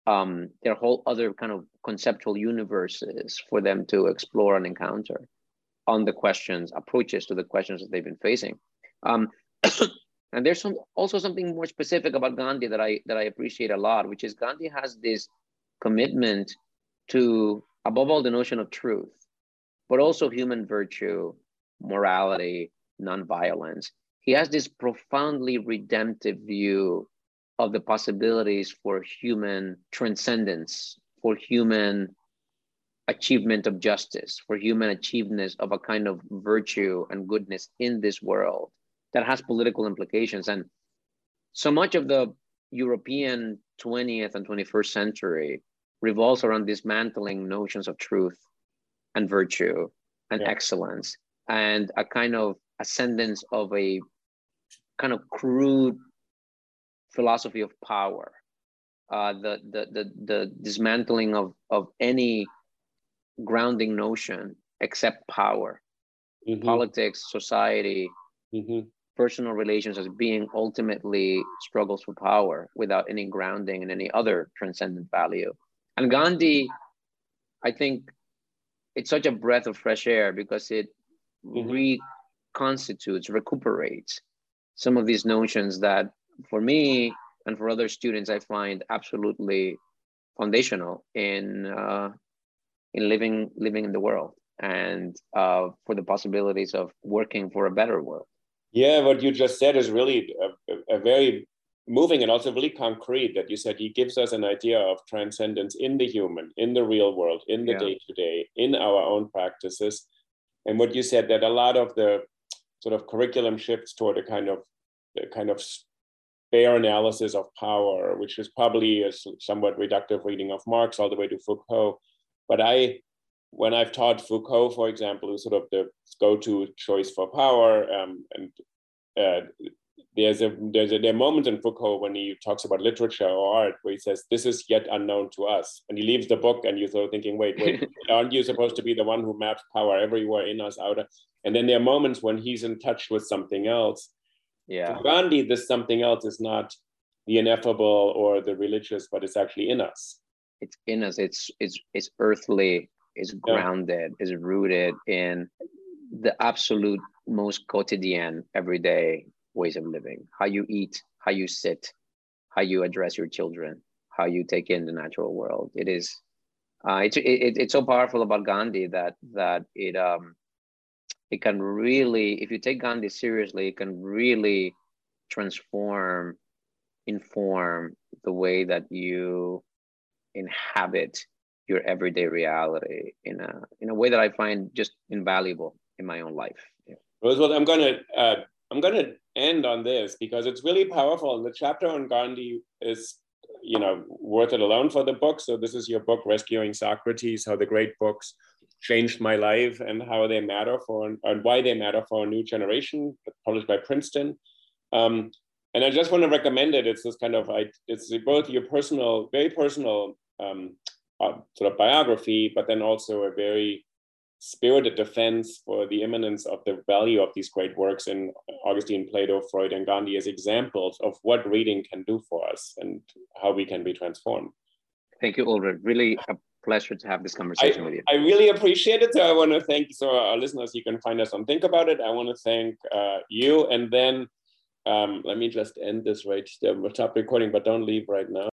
um, there are whole other kind of conceptual universes for them to explore and encounter on the questions, approaches to the questions that they've been facing. Um, and there's some also something more specific about Gandhi that I that I appreciate a lot, which is Gandhi has this commitment to above all, the notion of truth, but also human virtue, morality, nonviolence. He has this profoundly redemptive view of the possibilities for human transcendence, for human achievement of justice, for human achievement of a kind of virtue and goodness in this world that has political implications. And so much of the European 20th and 21st century revolves around dismantling notions of truth and virtue and yeah. excellence and a kind of ascendance of a kind of crude philosophy of power, uh, the, the, the, the dismantling of, of any grounding notion except power, mm-hmm. politics, society, mm-hmm. Personal relations as being ultimately struggles for power without any grounding in any other transcendent value. And Gandhi, I think it's such a breath of fresh air because it mm-hmm. reconstitutes, recuperates some of these notions that for me and for other students, I find absolutely foundational in uh, in living living in the world and uh, for the possibilities of working for a better world. Yeah, what you just said is really a, a, very moving and also really concrete. That you said he gives us an idea of transcendence in the human, in the real world, in the day to day, in our own practices. And what you said that a lot of the sort of curriculum shifts toward a kind of a kind of bare analysis of power, which is probably a somewhat reductive reading of Marx all the way to Foucault. But I, when I've taught Foucault, for example, who's sort of the go-to choice for power, um, and uh, there's a there's a there are moments in Foucault when he talks about literature or art where he says this is yet unknown to us, and he leaves the book, and you're sort of thinking, wait, wait, aren't you supposed to be the one who maps power everywhere in us, out? And then there are moments when he's in touch with something else. Yeah, For Gandhi, this something else is not the ineffable or the religious, but it's actually in us it's in us it's it's it's earthly is grounded is rooted in the absolute most quotidian everyday ways of living. How you eat how you sit how you address your children how you take in the natural world. It is uh, it's it, it's so powerful about gandhi that that it um it can really if you take gandhi seriously it can really transform inform the way that you inhabit your everyday reality in a in a way that I find just invaluable in my own life. Yeah. Roosevelt, I'm gonna uh, I'm gonna end on this because it's really powerful. And the chapter on Gandhi is you know worth it alone for the book. So this is your book, Rescuing Socrates: How the Great Books Changed My Life and How They Matter for and Why They Matter for a New Generation, published by Princeton. Um, and I just want to recommend it. It's this kind of I, it's both your personal, very personal um, sort of biography, but then also a very spirited defense for the imminence of the value of these great works in Augustine, Plato, Freud, and Gandhi as examples of what reading can do for us and how we can be transformed. Thank you, Ulrich. Really a pleasure to have this conversation I, with you. I really appreciate it. So I want to thank so our listeners. You can find us on Think About It. I want to thank uh, you, and then um, let me just end this right. Stop recording, but don't leave right now.